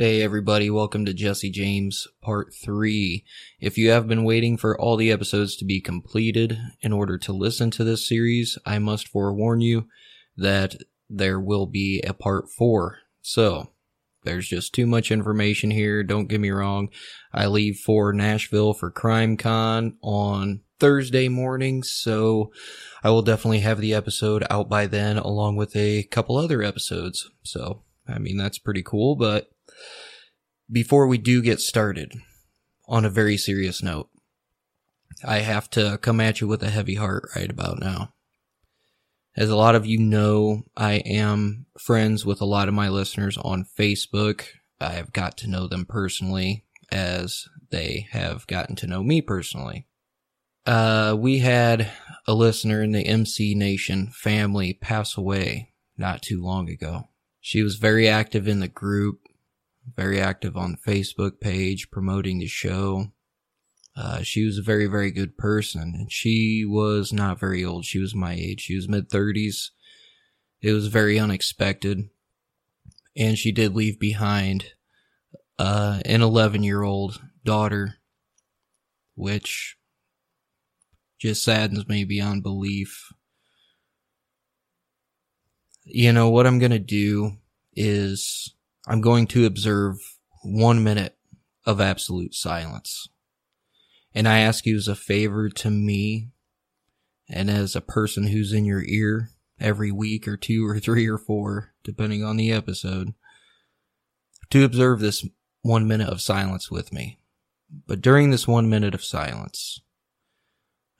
Hey everybody, welcome to Jesse James Part 3. If you have been waiting for all the episodes to be completed in order to listen to this series, I must forewarn you that there will be a Part 4. So, there's just too much information here, don't get me wrong. I leave for Nashville for CrimeCon on Thursday morning, so I will definitely have the episode out by then along with a couple other episodes. So, I mean, that's pretty cool, but before we do get started, on a very serious note, I have to come at you with a heavy heart right about now. As a lot of you know, I am friends with a lot of my listeners on Facebook. I've got to know them personally as they have gotten to know me personally. Uh, we had a listener in the MC Nation family pass away not too long ago. She was very active in the group, very active on Facebook page, promoting the show. Uh, she was a very, very good person, and she was not very old. She was my age. She was mid 30s. It was very unexpected. And she did leave behind uh, an 11 year old daughter, which just saddens me beyond belief. You know, what I'm going to do is I'm going to observe one minute of absolute silence. And I ask you as a favor to me and as a person who's in your ear every week or two or three or four, depending on the episode, to observe this one minute of silence with me. But during this one minute of silence,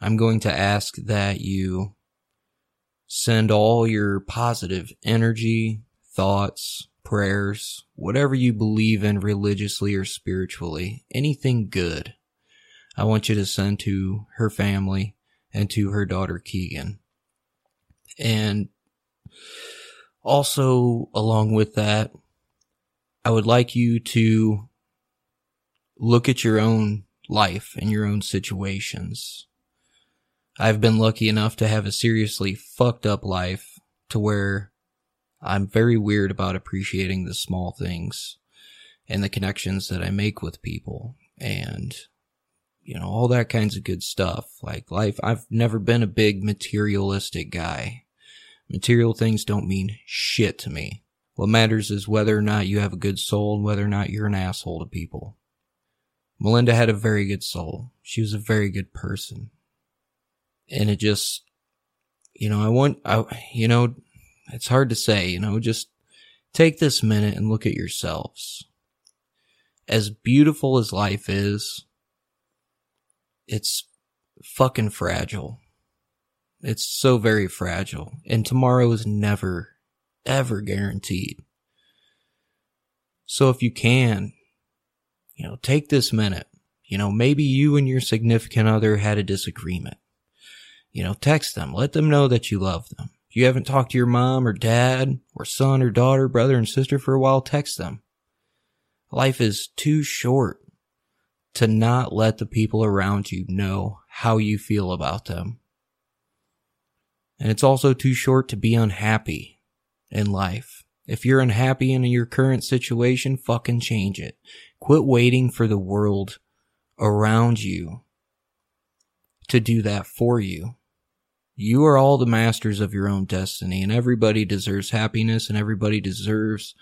I'm going to ask that you send all your positive energy, thoughts, prayers, whatever you believe in religiously or spiritually, anything good, I want you to send to her family and to her daughter Keegan. And also, along with that, I would like you to look at your own life and your own situations. I've been lucky enough to have a seriously fucked up life to where I'm very weird about appreciating the small things and the connections that I make with people and you know all that kinds of good stuff. Like life I've never been a big materialistic guy. Material things don't mean shit to me. What matters is whether or not you have a good soul and whether or not you're an asshole to people. Melinda had a very good soul. She was a very good person. And it just you know I want I you know it's hard to say, you know, just take this minute and look at yourselves. As beautiful as life is, it's fucking fragile. It's so very fragile. And tomorrow is never, ever guaranteed. So if you can, you know, take this minute. You know, maybe you and your significant other had a disagreement. You know, text them. Let them know that you love them. You haven't talked to your mom or dad or son or daughter, brother and sister for a while, text them. Life is too short to not let the people around you know how you feel about them. And it's also too short to be unhappy in life. If you're unhappy in your current situation, fucking change it. Quit waiting for the world around you to do that for you. You are all the masters of your own destiny, and everybody deserves happiness, and everybody deserves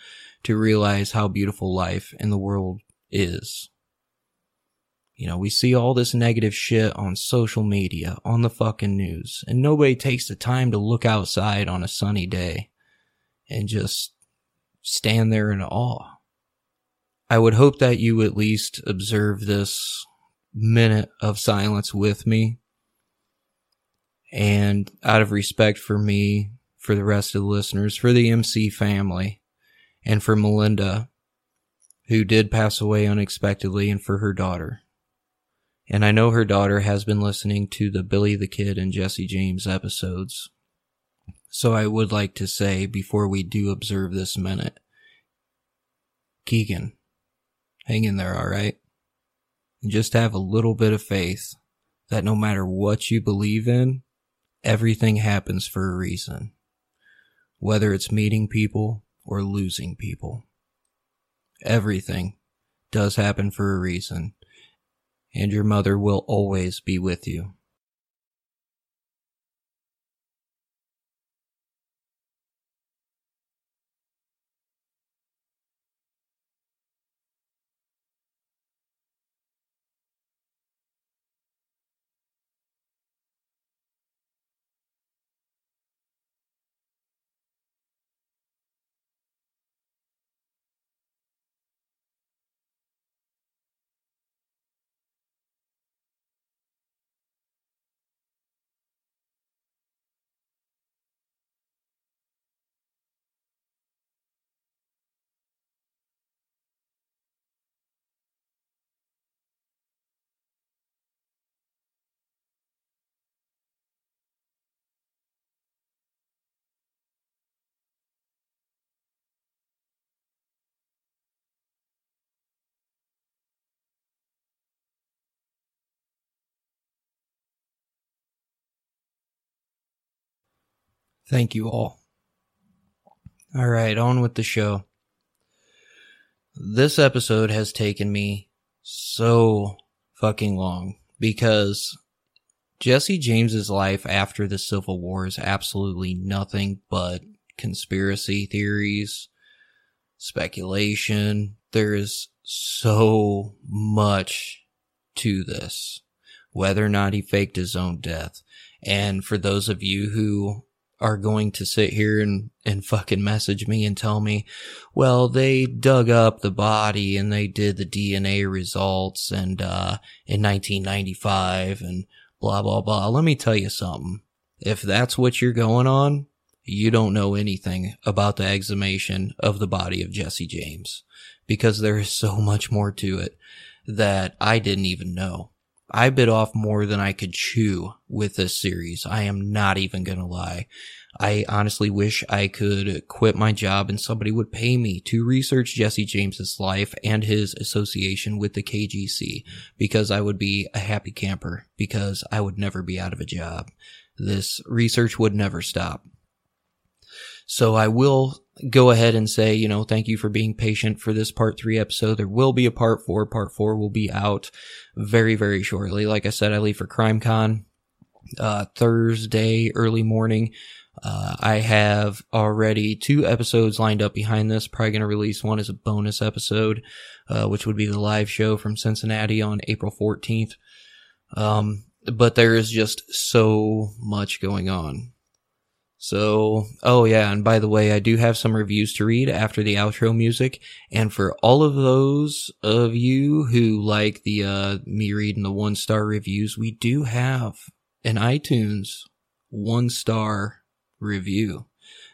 to realize how beautiful life in the world is. You know, we see all this negative shit on social media, on the fucking news, and nobody takes the time to look outside on a sunny day and just stand there in awe. I would hope that you at least observe this minute of silence with me and out of respect for me, for the rest of the listeners, for the MC family, and for Melinda, who did pass away unexpectedly, and for her daughter. And I know her daughter has been listening to the Billy the Kid and Jesse James episodes. So I would like to say before we do observe this minute, Keegan, hang in there, alright? And just have a little bit of faith that no matter what you believe in, Everything happens for a reason, whether it's meeting people or losing people. everything does happen for a reason, and your mother will always be with you. Thank you all. All right, on with the show. This episode has taken me so fucking long because Jesse James's life after the Civil War is absolutely nothing but conspiracy theories, speculation. There is so much to this, whether or not he faked his own death. And for those of you who are going to sit here and, and fucking message me and tell me, well, they dug up the body and they did the DNA results and, uh, in 1995 and blah, blah, blah. Let me tell you something. If that's what you're going on, you don't know anything about the exhumation of the body of Jesse James because there is so much more to it that I didn't even know. I bit off more than I could chew with this series. I am not even gonna lie. I honestly wish I could quit my job and somebody would pay me to research Jesse James's life and his association with the KGC because I would be a happy camper because I would never be out of a job. This research would never stop. So I will go ahead and say, you know, thank you for being patient for this part three episode. There will be a part four. Part four will be out very, very shortly. Like I said, I leave for CrimeCon, uh, Thursday early morning. Uh, I have already two episodes lined up behind this. Probably going to release one as a bonus episode, uh, which would be the live show from Cincinnati on April 14th. Um, but there is just so much going on. So, oh yeah, and by the way, I do have some reviews to read after the outro music. And for all of those of you who like the, uh, me reading the one star reviews, we do have an iTunes one star review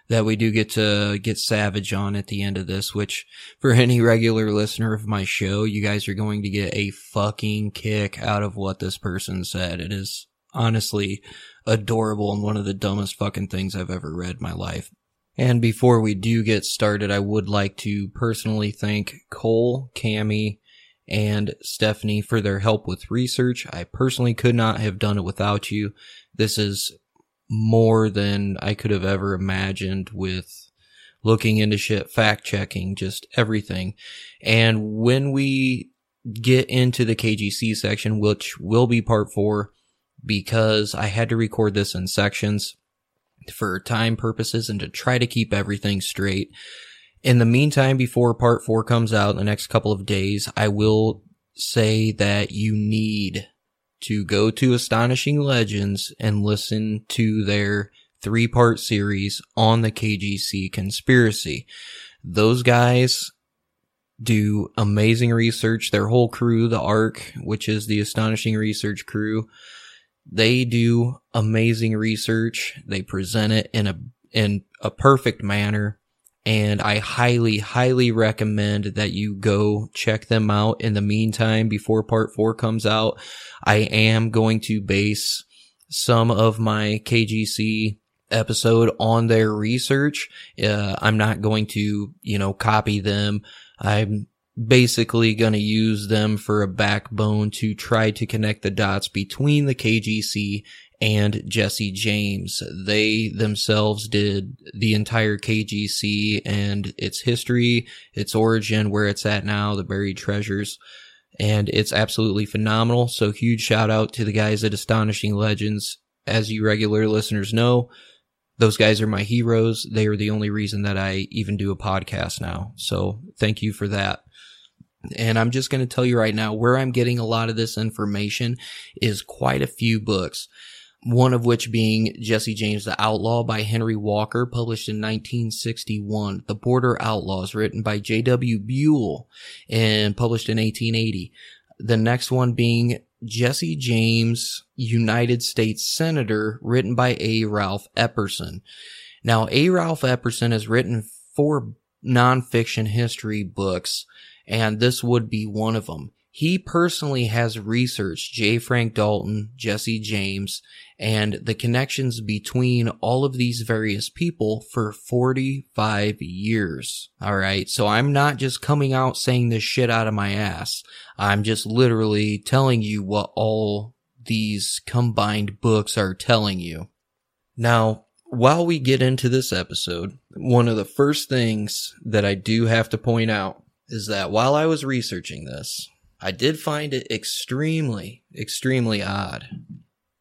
that we do get to get savage on at the end of this, which for any regular listener of my show, you guys are going to get a fucking kick out of what this person said. It is honestly adorable and one of the dumbest fucking things I've ever read in my life. And before we do get started, I would like to personally thank Cole, Cami, and Stephanie for their help with research. I personally could not have done it without you. This is more than I could have ever imagined with looking into shit, fact checking, just everything. And when we get into the KGC section, which will be part four, because I had to record this in sections for time purposes and to try to keep everything straight. In the meantime, before part four comes out in the next couple of days, I will say that you need to go to Astonishing Legends and listen to their three part series on the KGC conspiracy. Those guys do amazing research. Their whole crew, the ARC, which is the Astonishing Research crew, they do amazing research. They present it in a, in a perfect manner. And I highly, highly recommend that you go check them out in the meantime before part four comes out. I am going to base some of my KGC episode on their research. Uh, I'm not going to, you know, copy them. I'm basically going to use them for a backbone to try to connect the dots between the KGC and Jesse James. They themselves did the entire KGC and its history, its origin, where it's at now, the buried treasures. And it's absolutely phenomenal. So huge shout out to the guys at Astonishing Legends. As you regular listeners know, those guys are my heroes. They are the only reason that I even do a podcast now. So thank you for that. And I'm just going to tell you right now where I'm getting a lot of this information is quite a few books. One of which being Jesse James the Outlaw by Henry Walker, published in 1961. The Border Outlaws, written by J.W. Buell and published in 1880. The next one being Jesse James, United States Senator, written by A. Ralph Epperson. Now, A. Ralph Epperson has written four nonfiction history books, and this would be one of them. He personally has researched J. Frank Dalton, Jesse James, and the connections between all of these various people for 45 years. Alright, so I'm not just coming out saying this shit out of my ass. I'm just literally telling you what all these combined books are telling you. Now, while we get into this episode, one of the first things that I do have to point out is that while I was researching this, I did find it extremely, extremely odd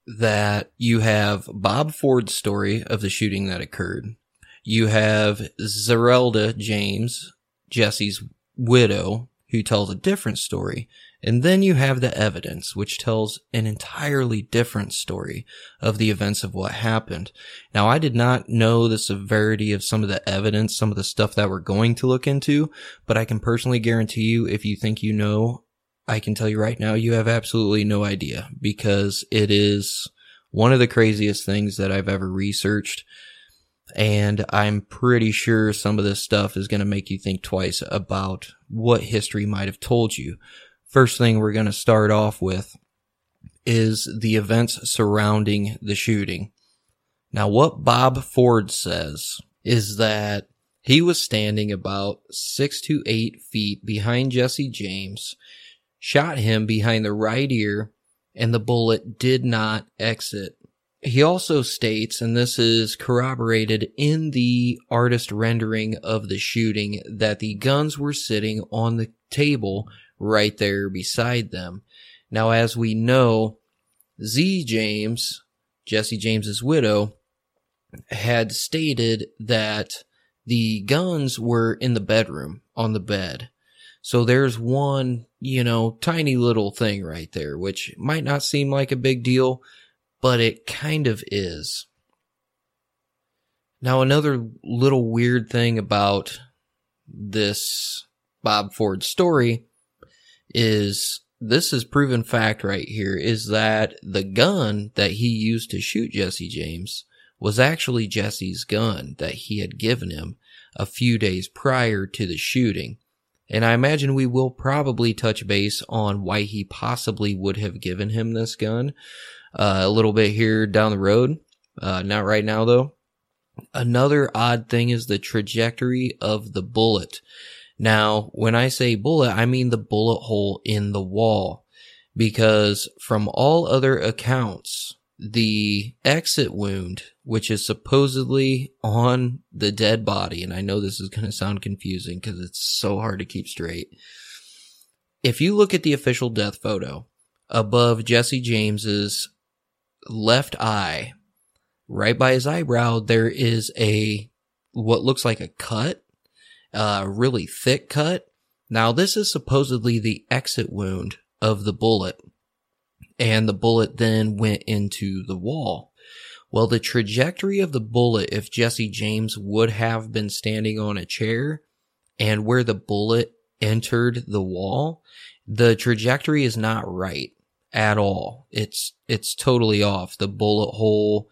that you have Bob Ford's story of the shooting that occurred. You have Zerelda James, Jesse's widow, who tells a different story. And then you have the evidence, which tells an entirely different story of the events of what happened. Now, I did not know the severity of some of the evidence, some of the stuff that we're going to look into, but I can personally guarantee you, if you think you know I can tell you right now, you have absolutely no idea because it is one of the craziest things that I've ever researched. And I'm pretty sure some of this stuff is going to make you think twice about what history might have told you. First thing we're going to start off with is the events surrounding the shooting. Now, what Bob Ford says is that he was standing about six to eight feet behind Jesse James shot him behind the right ear, and the bullet did not exit. He also states, and this is corroborated in the artist rendering of the shooting, that the guns were sitting on the table right there beside them. Now, as we know, Zee James, Jesse James's widow, had stated that the guns were in the bedroom on the bed. So there's one, you know, tiny little thing right there, which might not seem like a big deal, but it kind of is. Now, another little weird thing about this Bob Ford story is this is proven fact right here is that the gun that he used to shoot Jesse James was actually Jesse's gun that he had given him a few days prior to the shooting. And I imagine we will probably touch base on why he possibly would have given him this gun uh, a little bit here down the road. Uh, not right now though. Another odd thing is the trajectory of the bullet. Now, when I say bullet, I mean the bullet hole in the wall. Because from all other accounts, the exit wound, which is supposedly on the dead body, and I know this is going to sound confusing because it's so hard to keep straight. If you look at the official death photo above Jesse James's left eye, right by his eyebrow, there is a what looks like a cut, a really thick cut. Now, this is supposedly the exit wound of the bullet and the bullet then went into the wall. Well, the trajectory of the bullet, if Jesse James would have been standing on a chair and where the bullet entered the wall, the trajectory is not right at all. It's, it's totally off. The bullet hole,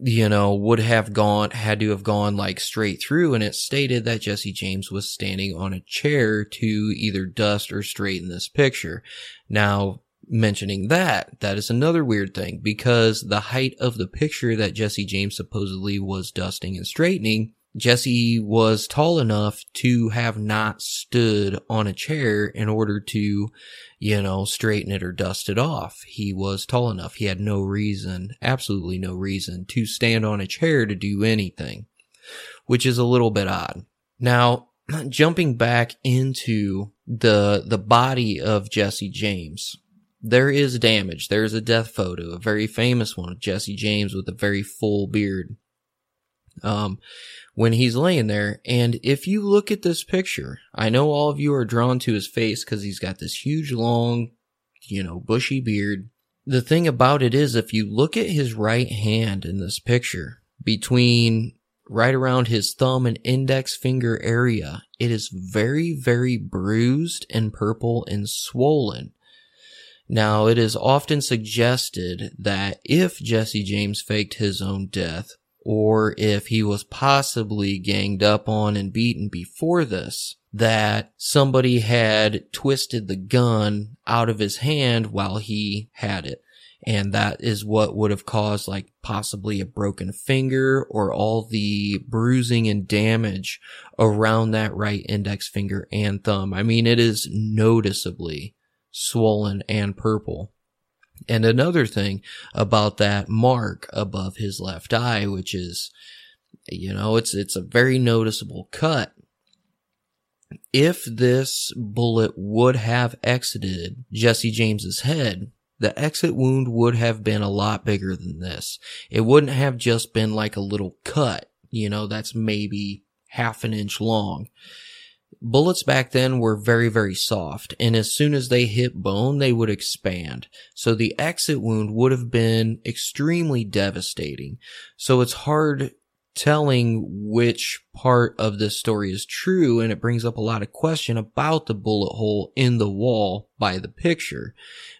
you know, would have gone, had to have gone like straight through. And it stated that Jesse James was standing on a chair to either dust or straighten this picture. Now, mentioning that, that is another weird thing because the height of the picture that Jesse James supposedly was dusting and straightening Jesse was tall enough to have not stood on a chair in order to, you know, straighten it or dust it off. He was tall enough. He had no reason, absolutely no reason to stand on a chair to do anything, which is a little bit odd. Now, jumping back into the, the body of Jesse James, there is damage. There is a death photo, a very famous one of Jesse James with a very full beard. Um, when he's laying there. And if you look at this picture, I know all of you are drawn to his face because he's got this huge, long, you know, bushy beard. The thing about it is, if you look at his right hand in this picture, between right around his thumb and index finger area, it is very, very bruised and purple and swollen. Now, it is often suggested that if Jesse James faked his own death, or if he was possibly ganged up on and beaten before this, that somebody had twisted the gun out of his hand while he had it. And that is what would have caused like possibly a broken finger or all the bruising and damage around that right index finger and thumb. I mean, it is noticeably swollen and purple. And another thing about that mark above his left eye, which is, you know, it's, it's a very noticeable cut. If this bullet would have exited Jesse James's head, the exit wound would have been a lot bigger than this. It wouldn't have just been like a little cut, you know, that's maybe half an inch long bullets back then were very, very soft, and as soon as they hit bone, they would expand. So the exit wound would have been extremely devastating. So it's hard telling which part of this story is true, and it brings up a lot of question about the bullet hole in the wall by the picture.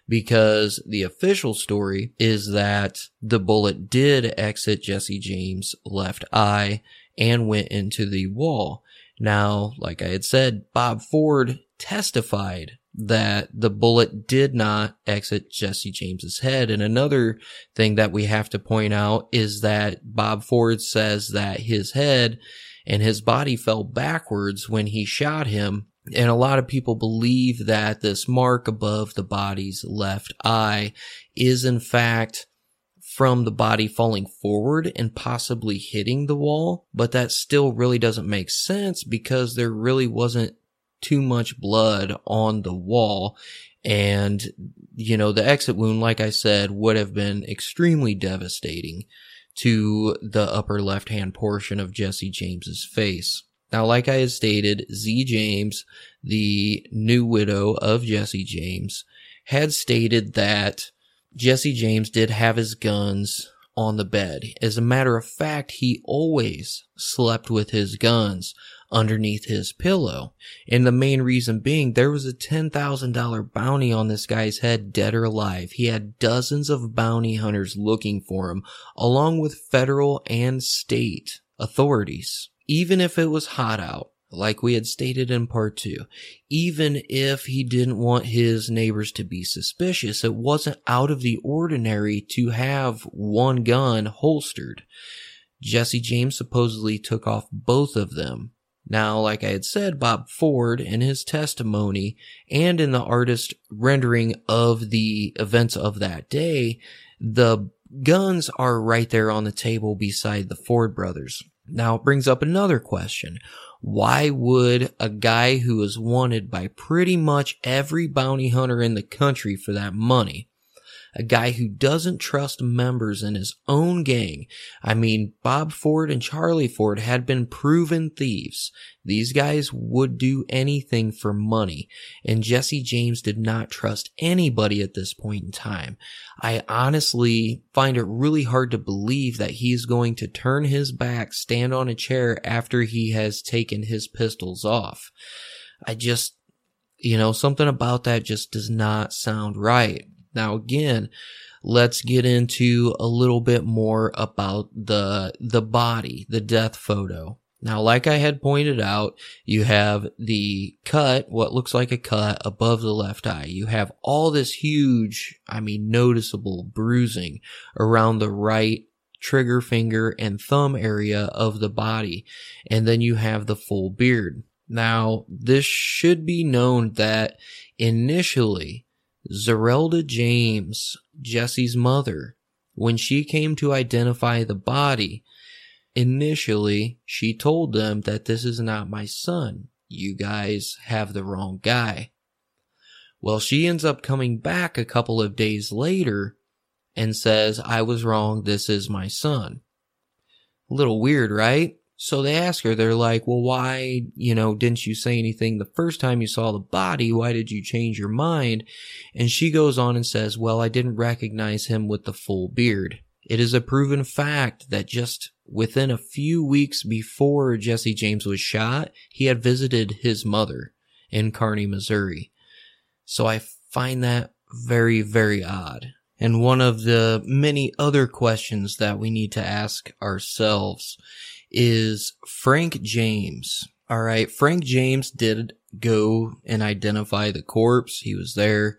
Because the official story is that the bullet did exit Jesse James' left eye and went into the wall. Now, like I had said, Bob Ford testified that the bullet did not exit Jesse James's head. And another thing that we have to point out is that Bob Ford says that his head and his body fell backwards when he shot him. And a lot of people believe that this mark above the body's left eye is in fact from the body falling forward and possibly hitting the wall, but that still really doesn't make sense because there really wasn't too much blood on the wall. And, you know, the exit wound, like I said, would have been extremely devastating to the upper left hand portion of Jesse James's face. Now, like I had stated, Zee James, the new widow of Jesse James, had stated that Jesse James did have his guns on the bed. As a matter of fact, he always slept with his guns underneath his pillow. And the main reason being there was a $10,000 bounty on this guy's head, dead or alive. He had dozens of bounty hunters looking for him, along with federal and state authorities. Even if it was hot out, like we had stated in part two, even if he didn't want his neighbors to be suspicious, it wasn't out of the ordinary to have one gun holstered. Jesse James supposedly took off both of them. Now, like I had said, Bob Ford in his testimony and in the artist rendering of the events of that day, the guns are right there on the table beside the Ford brothers. Now it brings up another question. Why would a guy who is wanted by pretty much every bounty hunter in the country for that money a guy who doesn't trust members in his own gang. I mean, Bob Ford and Charlie Ford had been proven thieves. These guys would do anything for money, and Jesse James did not trust anybody at this point in time. I honestly find it really hard to believe that he's going to turn his back, stand on a chair after he has taken his pistols off. I just, you know, something about that just does not sound right. Now again, let's get into a little bit more about the, the body, the death photo. Now, like I had pointed out, you have the cut, what looks like a cut above the left eye. You have all this huge, I mean, noticeable bruising around the right trigger finger, and thumb area of the body. And then you have the full beard. Now, this should be known that initially, Zerelda James, Jesse's mother, when she came to identify the body, initially she told them that this is not my son. You guys have the wrong guy. Well, she ends up coming back a couple of days later and says, I was wrong. This is my son. A little weird, right? So they ask her, they're like, well, why, you know, didn't you say anything the first time you saw the body? Why did you change your mind? And she goes on and says, well, I didn't recognize him with the full beard. It is a proven fact that just within a few weeks before Jesse James was shot, he had visited his mother in Kearney, Missouri. So I find that very, very odd. And one of the many other questions that we need to ask ourselves is Frank James. All right. Frank James did go and identify the corpse. He was there.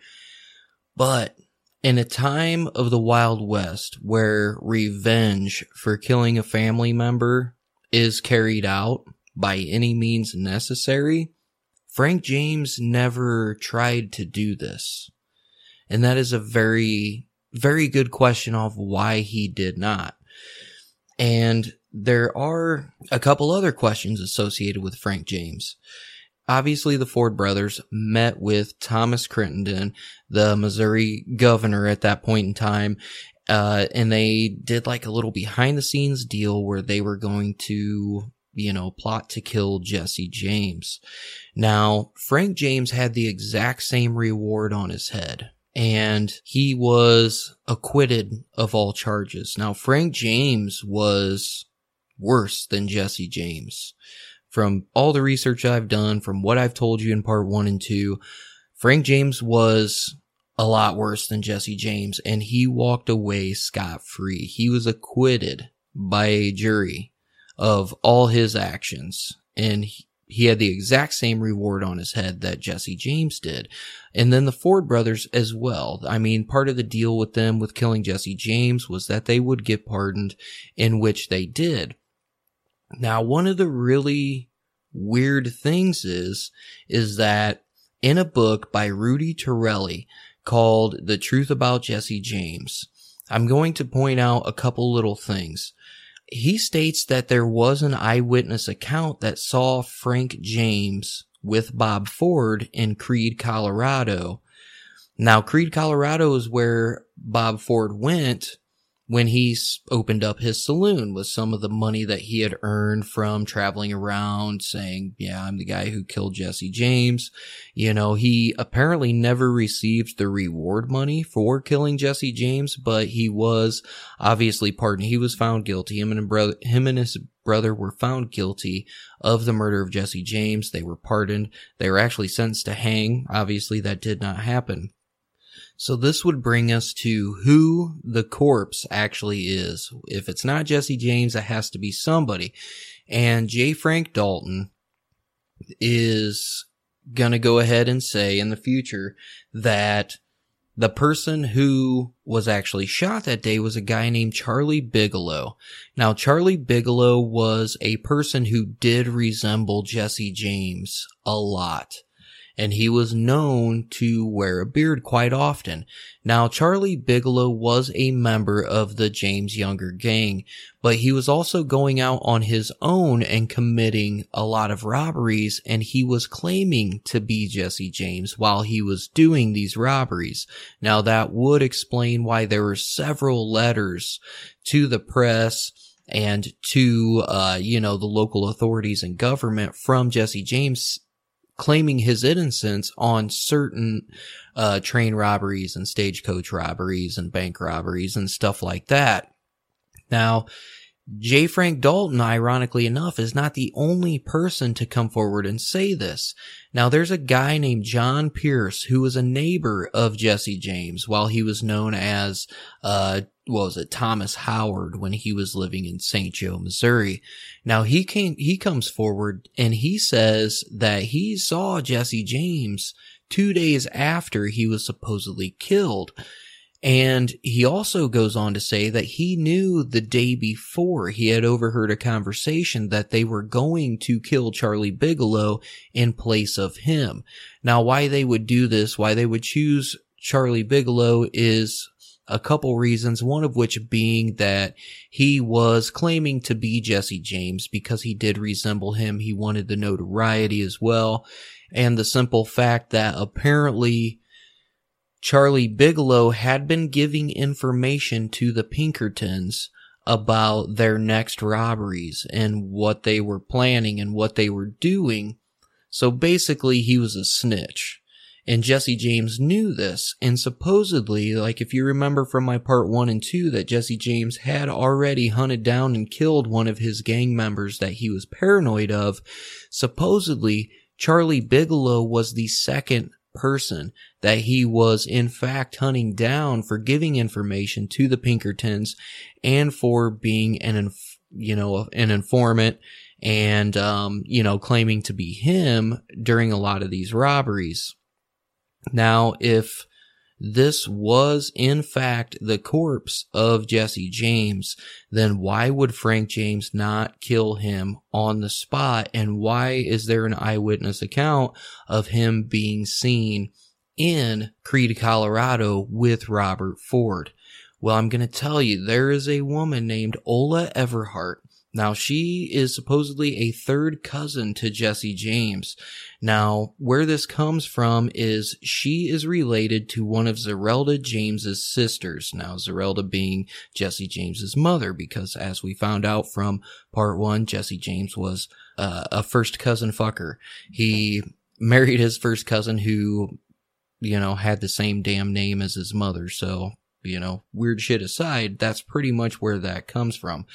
But in a time of the Wild West where revenge for killing a family member is carried out by any means necessary, Frank James never tried to do this. And that is a very, very good question of why he did not. And there are a couple other questions associated with Frank James. Obviously, the Ford brothers met with Thomas Crittenden, the Missouri governor at that point in time, uh, and they did like a little behind the scenes deal where they were going to, you know, plot to kill Jesse James. Now, Frank James had the exact same reward on his head and he was acquitted of all charges. Now, Frank James was worse than Jesse James. From all the research I've done, from what I've told you in part one and two, Frank James was a lot worse than Jesse James and he walked away scot free. He was acquitted by a jury of all his actions and he, had the exact same reward on his head that Jesse James did. And then the Ford brothers as well. I mean, part of the deal with them with killing Jesse James was that they would get pardoned, in which they did. Now, one of the really weird things is, is that in a book by Rudy Turilli called The Truth About Jesse James, I'm going to point out a couple little things. He states that there was an eyewitness account that saw Frank James with Bob Ford in Creede, Colorado. Now, Creede, Colorado is where Bob Ford went when he opened up his saloon with some of the money that he had earned from traveling around saying, yeah, I'm the guy who killed Jesse James. You know, he apparently never received the reward money for killing Jesse James, but he was obviously pardoned. He was found guilty. Him and, brother, him and his brother were found guilty of the murder of Jesse James. They were pardoned. They were actually sentenced to hang. Obviously that did not happen. So this would bring us to who the corpse actually is. If it's not Jesse James, it has to be somebody. And J. Frank Dalton is gonna go ahead and say in the future that the person who was actually shot that day was a guy named Charlie Bigelow. Now, Charlie Bigelow was a person who did resemble Jesse James a lot and he was known to wear a beard quite often. Now, Charlie Bigelow was a member of the James Younger gang, but he was also going out on his own and committing a lot of robberies, and he was claiming to be Jesse James while he was doing these robberies. Now, that would explain why there were several letters to the press and to, uh, you know, the local authorities and government from Jesse James claiming his innocence on certain uh, train robberies and stagecoach robberies and bank robberies and stuff like that. Now, J. Frank Dalton, ironically enough, is not the only person to come forward and say this. Now, there's a guy named John Pierce who was a neighbor of Jesse James while he was known as, uh, was it, Thomas Howard when he was living in St. Joe, Missouri. Now, he came, he comes forward and he says that he saw Jesse James two days after he was supposedly killed. And he also goes on to say that he knew the day before he had overheard a conversation that they were going to kill Charlie Bigelow in place of him. Now, why they would do this, why they would choose Charlie Bigelow is a couple reasons, one of which being that he was claiming to be Jesse James because he did resemble him. He wanted the notoriety as well. And the simple fact that apparently Charlie Bigelow had been giving information to the Pinkertons about their next robberies and what they were planning and what they were doing. So basically he was a snitch. And Jesse James knew this. And supposedly, like if you remember from my part one and two, that Jesse James had already hunted down and killed one of his gang members that he was paranoid of. Supposedly, Charlie Bigelow was the second person that he was in fact hunting down for giving information to the Pinkertons and for being an, you know, an informant and, um, you know, claiming to be him during a lot of these robberies. Now, if this was in fact the corpse of Jesse James, then why would Frank James not kill him on the spot? And why is there an eyewitness account of him being seen in Creede, Colorado with Robert Ford? Well, I'm going to tell you, there is a woman named Ola Everhart now, she is supposedly a third cousin to Jesse James. Now, where this comes from is she is related to one of Zerelda James's sisters. Now, Zerelda being Jesse James's mother, because as we found out from part one, Jesse James was uh, a first cousin fucker. He married his first cousin who, you know, had the same damn name as his mother. So you know, weird shit aside, that's pretty much where that comes from.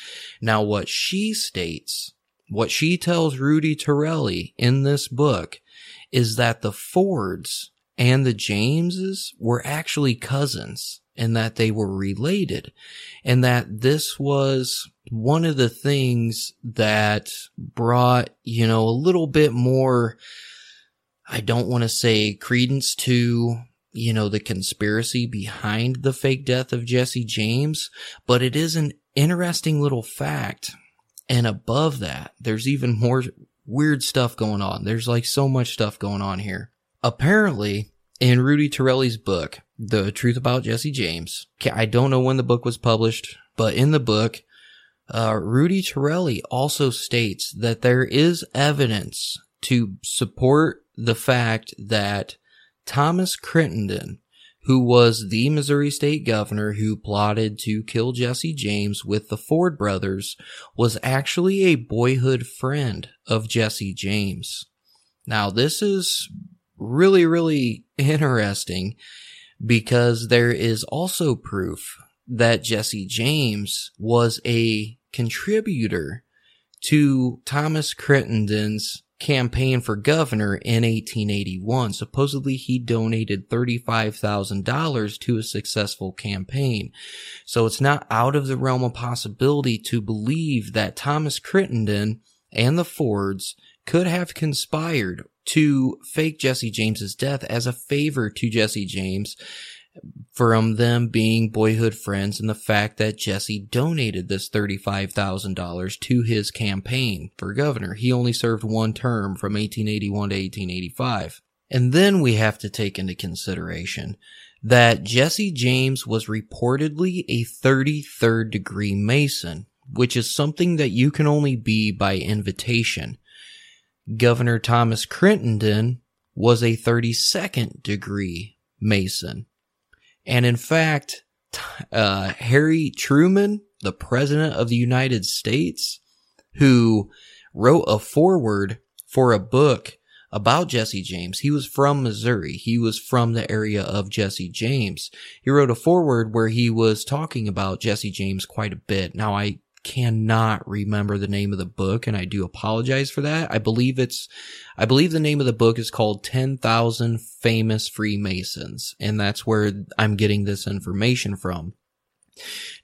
Now, what she states, what she tells Rudy Turilli in this book is that the Fords and the Jameses were actually cousins and that they were related and that this was one of the things that brought, you know, a little bit more, I don't want to say credence to you know, the conspiracy behind the fake death of Jesse James, but it is an interesting little fact. And above that, there's even more weird stuff going on. There's like so much stuff going on here. Apparently, in Rudy Turilli's book, The Truth About Jesse James, I don't know when the book was published, but in the book, uh, Rudy Turilli also states that there is evidence to support the fact that Thomas Crittenden, who was the Missouri state governor who plotted to kill Jesse James with the Ford brothers, was actually a boyhood friend of Jesse James. Now, this is really, really interesting because there is also proof that Jesse James was a contributor to Thomas Crittenden's campaign for governor in 1881. Supposedly he donated $35,000 to a successful campaign. So it's not out of the realm of possibility to believe that Thomas Crittenden and the Fords could have conspired to fake Jesse James's death as a favor to Jesse James from them being boyhood friends and the fact that Jesse donated this $35,000 to his campaign for governor. He only served one term from 1881 to 1885. And then we have to take into consideration that Jesse James was reportedly a 33rd degree Mason, which is something that you can only be by invitation. Governor Thomas Crittenden was a 32nd degree Mason. And in fact, uh, Harry Truman, the president of the United States, who wrote a foreword for a book about Jesse James. He was from Missouri. He was from the area of Jesse James. He wrote a foreword where he was talking about Jesse James quite a bit. Now I cannot remember the name of the book and I do apologize for that. I believe it's, I believe the name of the book is called 10,000 Famous Freemasons and that's where I'm getting this information from.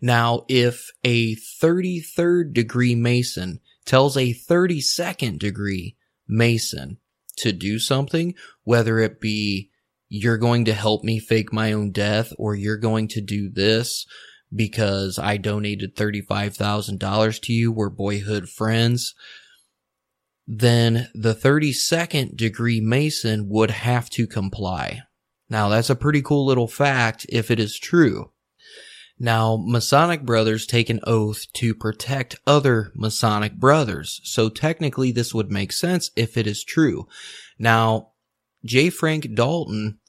Now, if a 33rd degree Mason tells a 32nd degree Mason to do something, whether it be you're going to help me fake my own death or you're going to do this because I donated $35,000 to you. We're boyhood friends. Then the 32nd degree Mason would have to comply. Now that's a pretty cool little fact if it is true. Now, Masonic brothers take an oath to protect other Masonic brothers. So technically this would make sense if it is true. Now, J. Frank Dalton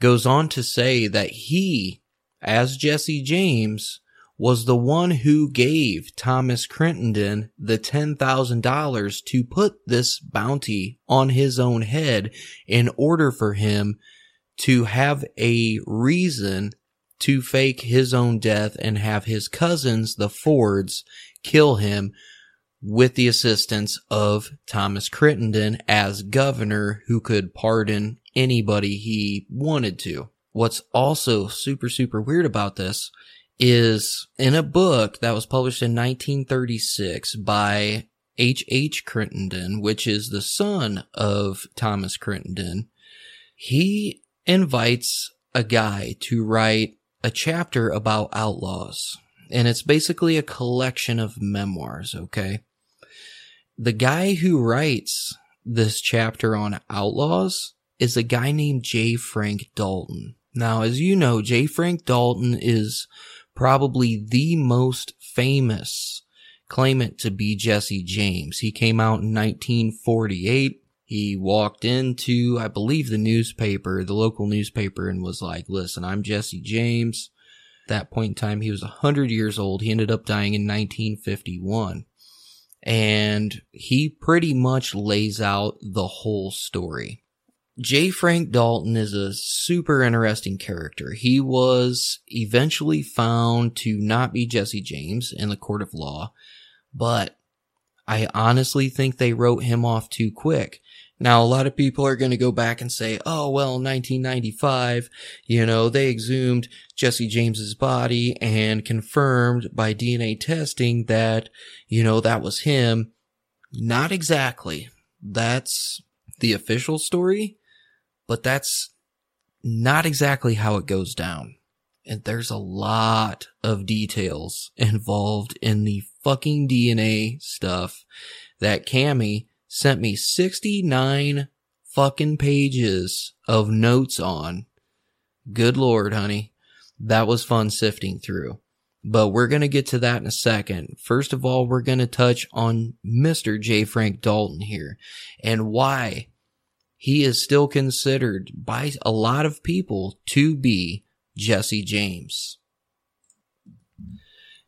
goes on to say that he, as Jesse James, was the one who gave Thomas Crittenden the $10,000 to put this bounty on his own head in order for him to have a reason to fake his own death and have his cousins, the Fords, kill him with the assistance of Thomas Crittenden as governor who could pardon anybody he wanted to. What's also super, super weird about this is in a book that was published in 1936 by H. H. Crittenden, which is the son of Thomas Crittenden. He invites a guy to write a chapter about outlaws. And it's basically a collection of memoirs, okay? The guy who writes this chapter on outlaws is a guy named J. Frank Dalton. Now, as you know, J. Frank Dalton is probably the most famous claimant to be Jesse James. He came out in 1948. He walked into, I believe, the newspaper, the local newspaper, and was like, listen, I'm Jesse James. At that point in time, he was 100 years old. He ended up dying in 1951. And he pretty much lays out the whole story. J. Frank Dalton is a super interesting character. He was eventually found to not be Jesse James in the court of law, but I honestly think they wrote him off too quick. Now, a lot of people are going to go back and say, oh, well, 1995, you know, they exhumed Jesse James's body and confirmed by DNA testing that, you know, that was him. Not exactly. That's the official story, but that's not exactly how it goes down. And there's a lot of details involved in the fucking DNA stuff that Cami sent me 69 fucking pages of notes on. Good lord, honey. That was fun sifting through. But we're going to get to that in a second. First of all, we're going to touch on Mr. J. Frank Dalton here and why he is still considered by a lot of people to be Jesse James.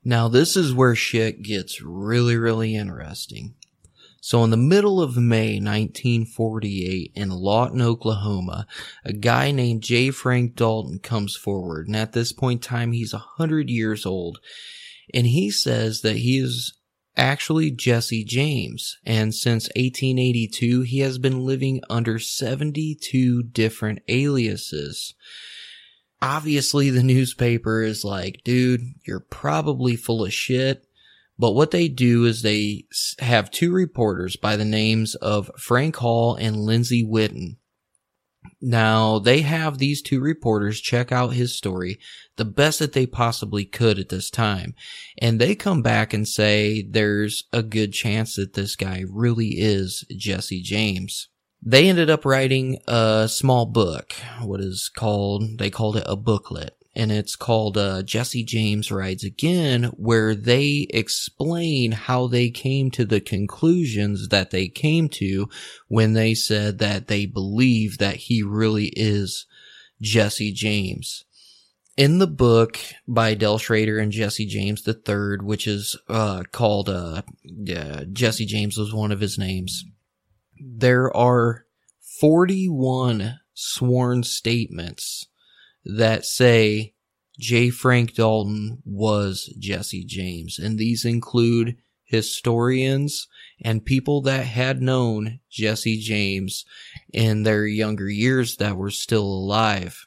Now, this is where shit gets really, really interesting. So in the middle of May 1948 in Lawton, Oklahoma, a guy named J. Frank Dalton comes forward. And at this point in time, he's a hundred years old. And he says that he is actually Jesse James. And since 1882, he has been living under 72 different aliases. Obviously, the newspaper is like, dude, you're probably full of shit. But what they do is they have two reporters by the names of Frank Hall and Lindsay Witten. Now, they have these two reporters check out his story the best that they possibly could at this time. And they come back and say there's a good chance that this guy really is Jesse James. They ended up writing a small book, what is called, they called it a booklet and it's called uh, Jesse James Rides Again, where they explain how they came to the conclusions that they came to when they said that they believe that he really is Jesse James. In the book by Del Schrader and Jesse James III, which is uh, called uh, Jesse James was one of his names, there are 41 sworn statements that say J. Frank Dalton was Jesse James. And these include historians and people that had known Jesse James in their younger years that were still alive.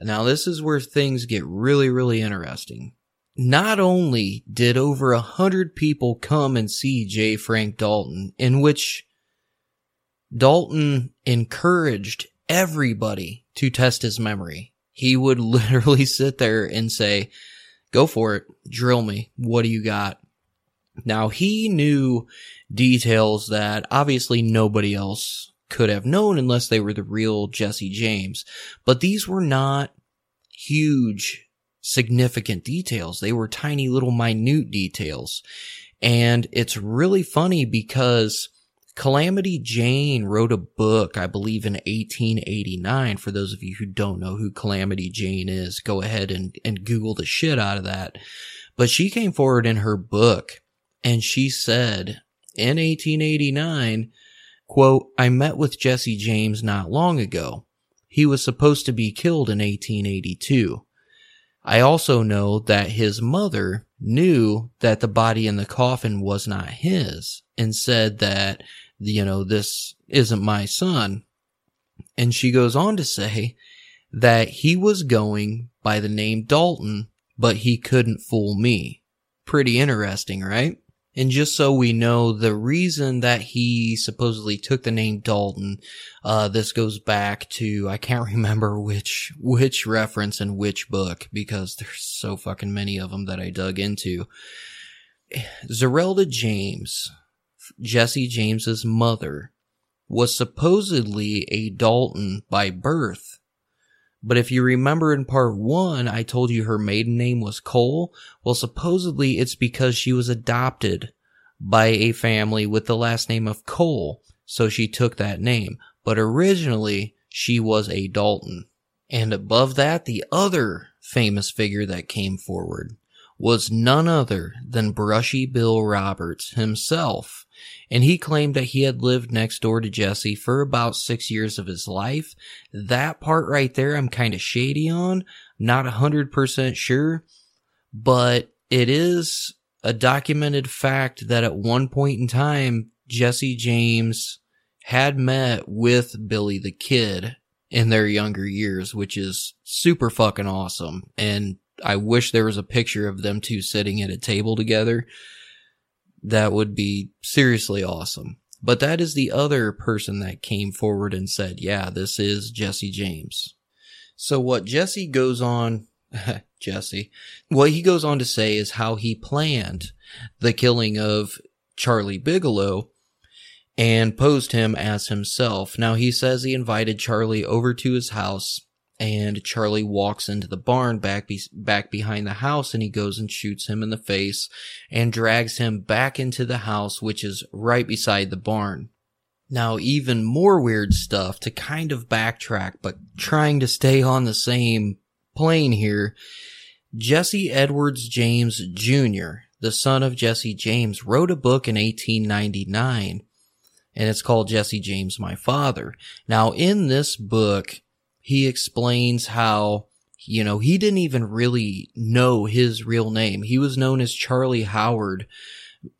Now, this is where things get really, really interesting. Not only did over a hundred people come and see J. Frank Dalton, in which Dalton encouraged everybody to test his memory. He would literally sit there and say, go for it. Drill me. What do you got? Now he knew details that obviously nobody else could have known unless they were the real Jesse James. But these were not huge, significant details. They were tiny little minute details. And it's really funny because Calamity Jane wrote a book, I believe in 1889. For those of you who don't know who Calamity Jane is, go ahead and, and Google the shit out of that. But she came forward in her book and she said in 1889, quote, I met with Jesse James not long ago. He was supposed to be killed in 1882. I also know that his mother knew that the body in the coffin was not his and said that, you know, this isn't my son. And she goes on to say that he was going by the name Dalton, but he couldn't fool me. Pretty interesting, right? And just so we know, the reason that he supposedly took the name Dalton, uh, this goes back to, I can't remember which, which reference and which book because there's so fucking many of them that I dug into. Zerelda James, Jesse James's mother, was supposedly a Dalton by birth but if you remember in part one, I told you her maiden name was Cole. Well, supposedly it's because she was adopted by a family with the last name of Cole. So she took that name. But originally she was a Dalton. And above that, the other famous figure that came forward was none other than Brushy Bill Roberts himself and he claimed that he had lived next door to Jesse for about six years of his life. That part right there, I'm kind of shady on, not a hundred percent sure, but it is a documented fact that at one point in time, Jesse James had met with Billy the Kid in their younger years, which is super fucking awesome. And I wish there was a picture of them two sitting at a table together that would be seriously awesome. But that is the other person that came forward and said, yeah, this is Jesse James. So what Jesse goes on, Jesse, what he goes on to say is how he planned the killing of Charlie Bigelow and posed him as himself. Now he says he invited Charlie over to his house and Charlie walks into the barn back be- back behind the house and he goes and shoots him in the face and drags him back into the house which is right beside the barn. Now even more weird stuff to kind of backtrack but trying to stay on the same plane here. Jesse Edwards James Jr., the son of Jesse James, wrote a book in 1899 and it's called Jesse James My Father. Now in this book he explains how, you know, he didn't even really know his real name. He was known as Charlie Howard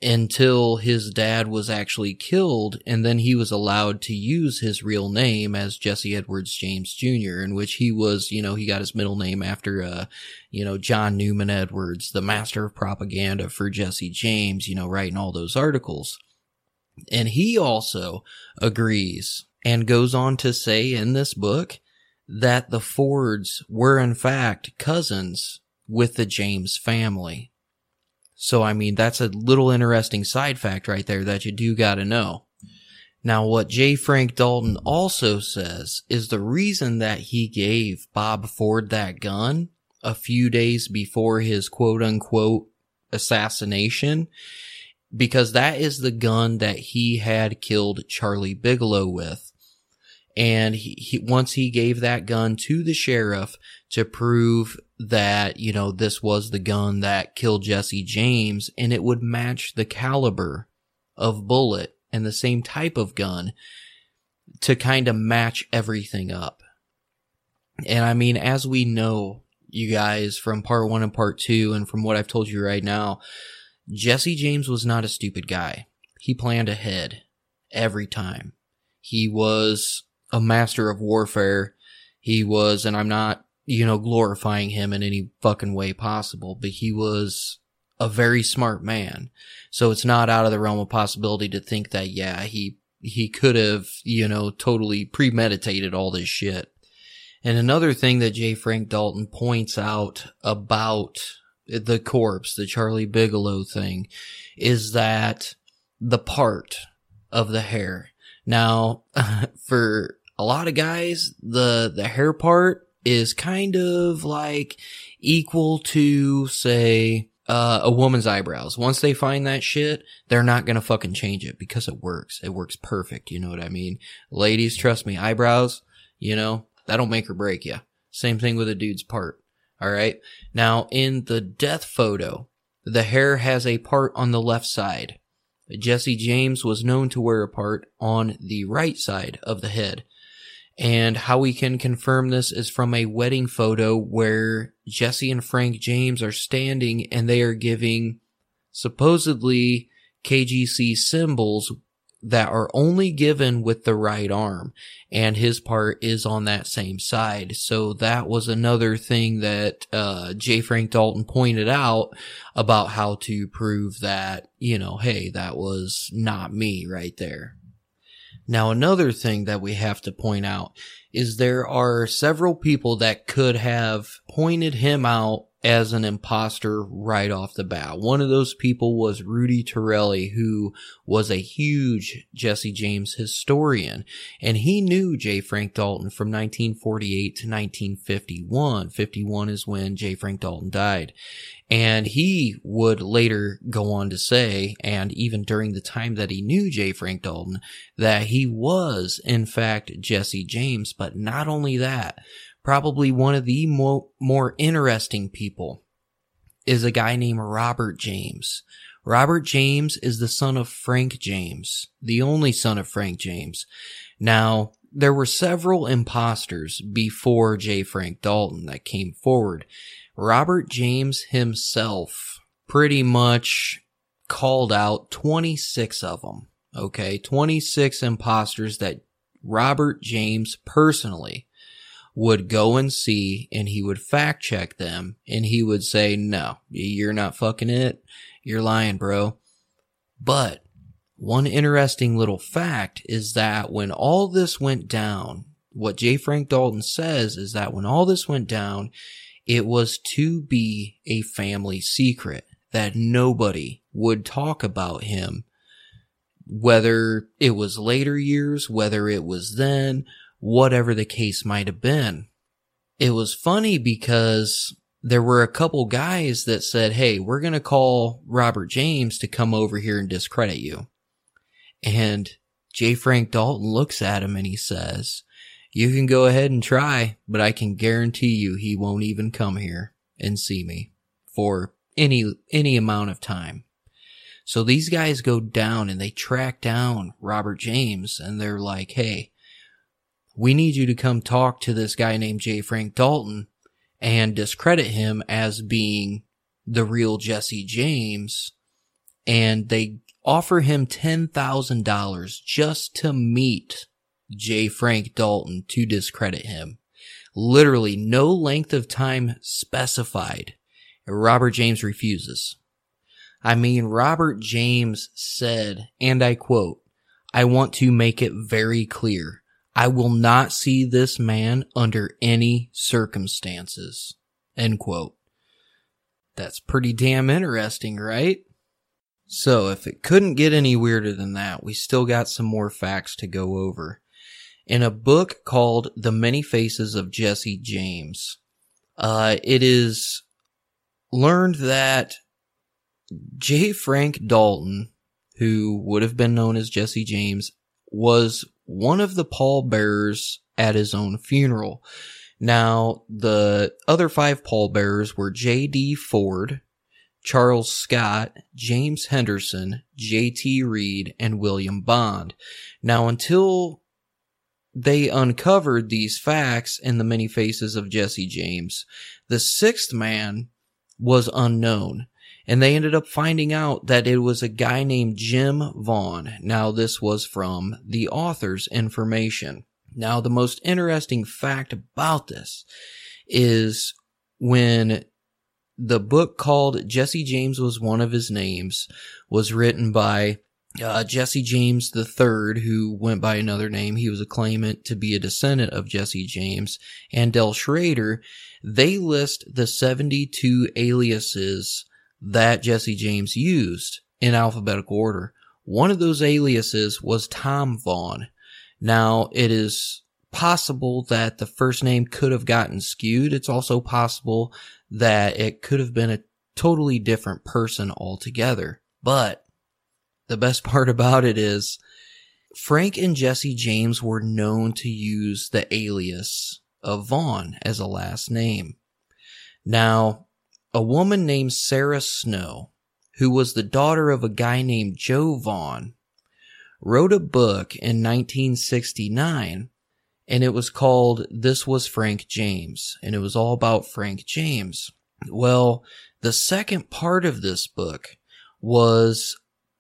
until his dad was actually killed and then he was allowed to use his real name as Jesse Edwards James Jr. in which he was, you know, he got his middle name after, uh, you know, John Newman Edwards, the master of propaganda for Jesse James, you know, writing all those articles. And he also agrees and goes on to say in this book that the Fords were in fact cousins with the James family. So, I mean, that's a little interesting side fact right there that you do gotta know. Now, what J. Frank Dalton also says is the reason that he gave Bob Ford that gun a few days before his quote unquote assassination, because that is the gun that he had killed Charlie Bigelow with and he, he, once he gave that gun to the sheriff to prove that you know this was the gun that killed Jesse James and it would match the caliber of bullet and the same type of gun to kind of match everything up. And I mean as we know you guys from part 1 and part 2 and from what I've told you right now Jesse James was not a stupid guy. He planned ahead every time. He was a master of warfare. He was, and I'm not, you know, glorifying him in any fucking way possible, but he was a very smart man. So it's not out of the realm of possibility to think that, yeah, he he could have, you know, totally premeditated all this shit. And another thing that J. Frank Dalton points out about the corpse, the Charlie Bigelow thing, is that the part of the hair. Now, for a lot of guys, the, the hair part is kind of like equal to, say, uh, a woman's eyebrows. Once they find that shit, they're not gonna fucking change it because it works. It works perfect. You know what I mean? Ladies, trust me, eyebrows, you know, that'll make or break you. Same thing with a dude's part. All right. Now in the death photo, the hair has a part on the left side. Jesse James was known to wear a part on the right side of the head. And how we can confirm this is from a wedding photo where Jesse and Frank James are standing and they are giving supposedly KGC symbols that are only given with the right arm and his part is on that same side. So that was another thing that, uh, J. Frank Dalton pointed out about how to prove that, you know, hey, that was not me right there. Now, another thing that we have to point out is there are several people that could have pointed him out as an imposter right off the bat. One of those people was Rudy Turilli, who was a huge Jesse James historian, and he knew J. Frank Dalton from 1948 to 1951. 51 is when J. Frank Dalton died. And he would later go on to say, and even during the time that he knew J. Frank Dalton, that he was, in fact, Jesse James. But not only that, probably one of the mo- more interesting people is a guy named Robert James. Robert James is the son of Frank James, the only son of Frank James. Now, there were several imposters before J. Frank Dalton that came forward. Robert James himself pretty much called out 26 of them. Okay. 26 imposters that Robert James personally would go and see and he would fact check them and he would say, no, you're not fucking it. You're lying, bro. But one interesting little fact is that when all this went down, what J. Frank Dalton says is that when all this went down, it was to be a family secret that nobody would talk about him, whether it was later years, whether it was then, whatever the case might have been. It was funny because there were a couple guys that said, Hey, we're going to call Robert James to come over here and discredit you. And J. Frank Dalton looks at him and he says, you can go ahead and try, but I can guarantee you he won't even come here and see me for any, any amount of time. So these guys go down and they track down Robert James and they're like, Hey, we need you to come talk to this guy named J. Frank Dalton and discredit him as being the real Jesse James. And they offer him $10,000 just to meet J. Frank Dalton to discredit him. Literally no length of time specified. Robert James refuses. I mean, Robert James said, and I quote, I want to make it very clear. I will not see this man under any circumstances. End quote. That's pretty damn interesting, right? So if it couldn't get any weirder than that, we still got some more facts to go over in a book called The Many Faces of Jesse James. Uh, it is learned that J. Frank Dalton, who would have been known as Jesse James, was one of the pallbearers at his own funeral. Now, the other five pallbearers were J.D. Ford, Charles Scott, James Henderson, J.T. Reed, and William Bond. Now, until they uncovered these facts in the many faces of Jesse James. The sixth man was unknown, and they ended up finding out that it was a guy named Jim Vaughn. Now, this was from the author's information. Now, the most interesting fact about this is when the book called Jesse James was one of his names was written by uh, Jesse James III, who went by another name, he was a claimant to be a descendant of Jesse James, and Del Schrader, they list the 72 aliases that Jesse James used in alphabetical order. One of those aliases was Tom Vaughn. Now, it is possible that the first name could have gotten skewed. It's also possible that it could have been a totally different person altogether. But the best part about it is Frank and Jesse James were known to use the alias of Vaughn as a last name. Now, a woman named Sarah Snow, who was the daughter of a guy named Joe Vaughn, wrote a book in 1969 and it was called This Was Frank James and it was all about Frank James. Well, the second part of this book was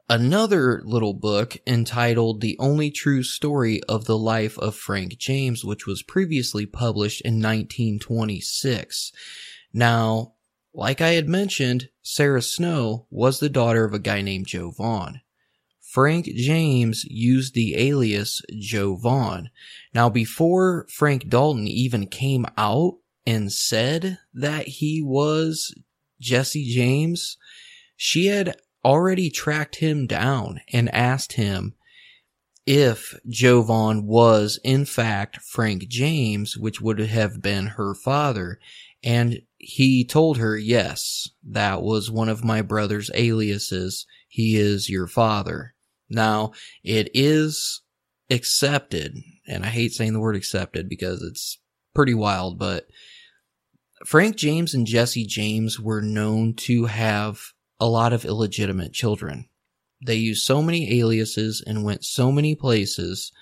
another little book entitled The Only True Story of the Life of Frank James, which was previously published in 1926. Now, like I had mentioned, Sarah Snow was the daughter of a guy named Joe Vaughn. Frank James used the alias Joe Vaughn. Now, before Frank Dalton even came out and said that he was Jesse James, she had already tracked him down and asked him if Joe Vaughn was in fact Frank James, which would have been her father. And he told her, yes, that was one of my brother's aliases. He is your father. Now, it is accepted, and I hate saying the word accepted because it's pretty wild, but Frank James and Jesse James were known to have a lot of illegitimate children. They used so many aliases and went so many places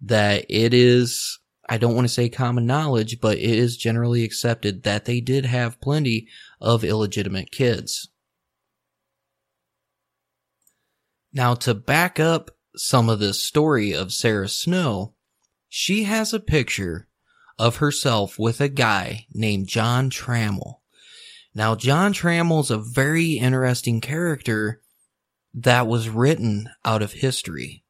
that it is, I don't want to say common knowledge, but it is generally accepted that they did have plenty of illegitimate kids. Now, to back up some of this story of Sarah Snow, she has a picture of herself with a guy named John Trammell. Now, John Trammell's a very interesting character that was written out of history.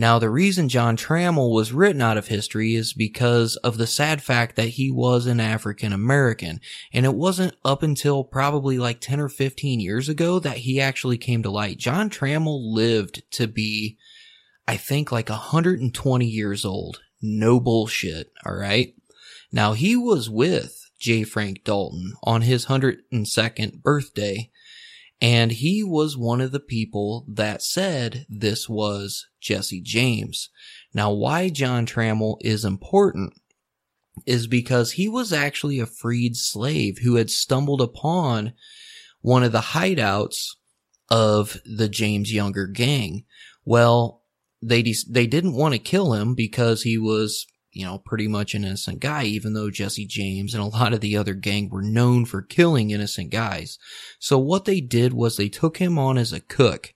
Now, the reason John Trammell was written out of history is because of the sad fact that he was an African American. And it wasn't up until probably like 10 or 15 years ago that he actually came to light. John Trammell lived to be, I think, like 120 years old. No bullshit. All right. Now, he was with J. Frank Dalton on his 102nd birthday. And he was one of the people that said this was Jesse James. Now, why John Trammell is important is because he was actually a freed slave who had stumbled upon one of the hideouts of the James Younger gang. Well, they, de- they didn't want to kill him because he was you know, pretty much an innocent guy, even though Jesse James and a lot of the other gang were known for killing innocent guys. So what they did was they took him on as a cook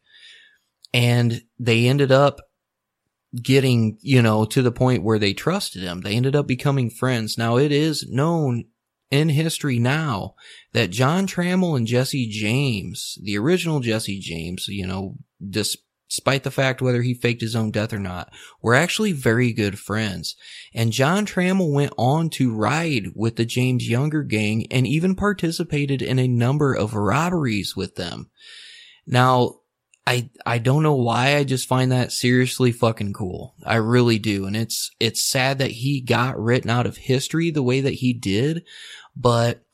and they ended up getting, you know, to the point where they trusted him. They ended up becoming friends. Now it is known in history now that John Trammell and Jesse James, the original Jesse James, you know, dis- despite the fact whether he faked his own death or not, were actually very good friends. And John Trammell went on to ride with the James Younger gang and even participated in a number of robberies with them. Now, I, I don't know why I just find that seriously fucking cool. I really do. And it's, it's sad that he got written out of history the way that he did, but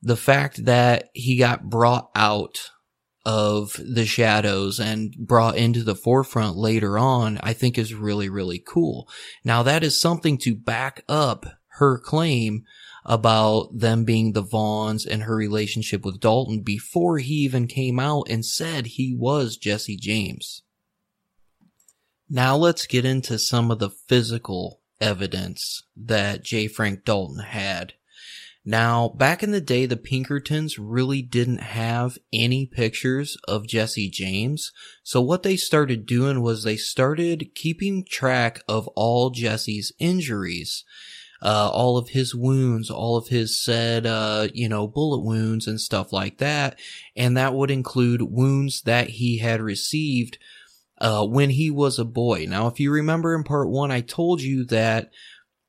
the fact that he got brought out of the shadows and brought into the forefront later on, I think is really, really cool. Now that is something to back up her claim about them being the Vaughns and her relationship with Dalton before he even came out and said he was Jesse James. Now let's get into some of the physical evidence that J. Frank Dalton had. Now, back in the day, the Pinkertons really didn't have any pictures of Jesse James. So what they started doing was they started keeping track of all Jesse's injuries. Uh, all of his wounds, all of his said, uh, you know, bullet wounds and stuff like that. And that would include wounds that he had received uh, when he was a boy. Now, if you remember in part one, I told you that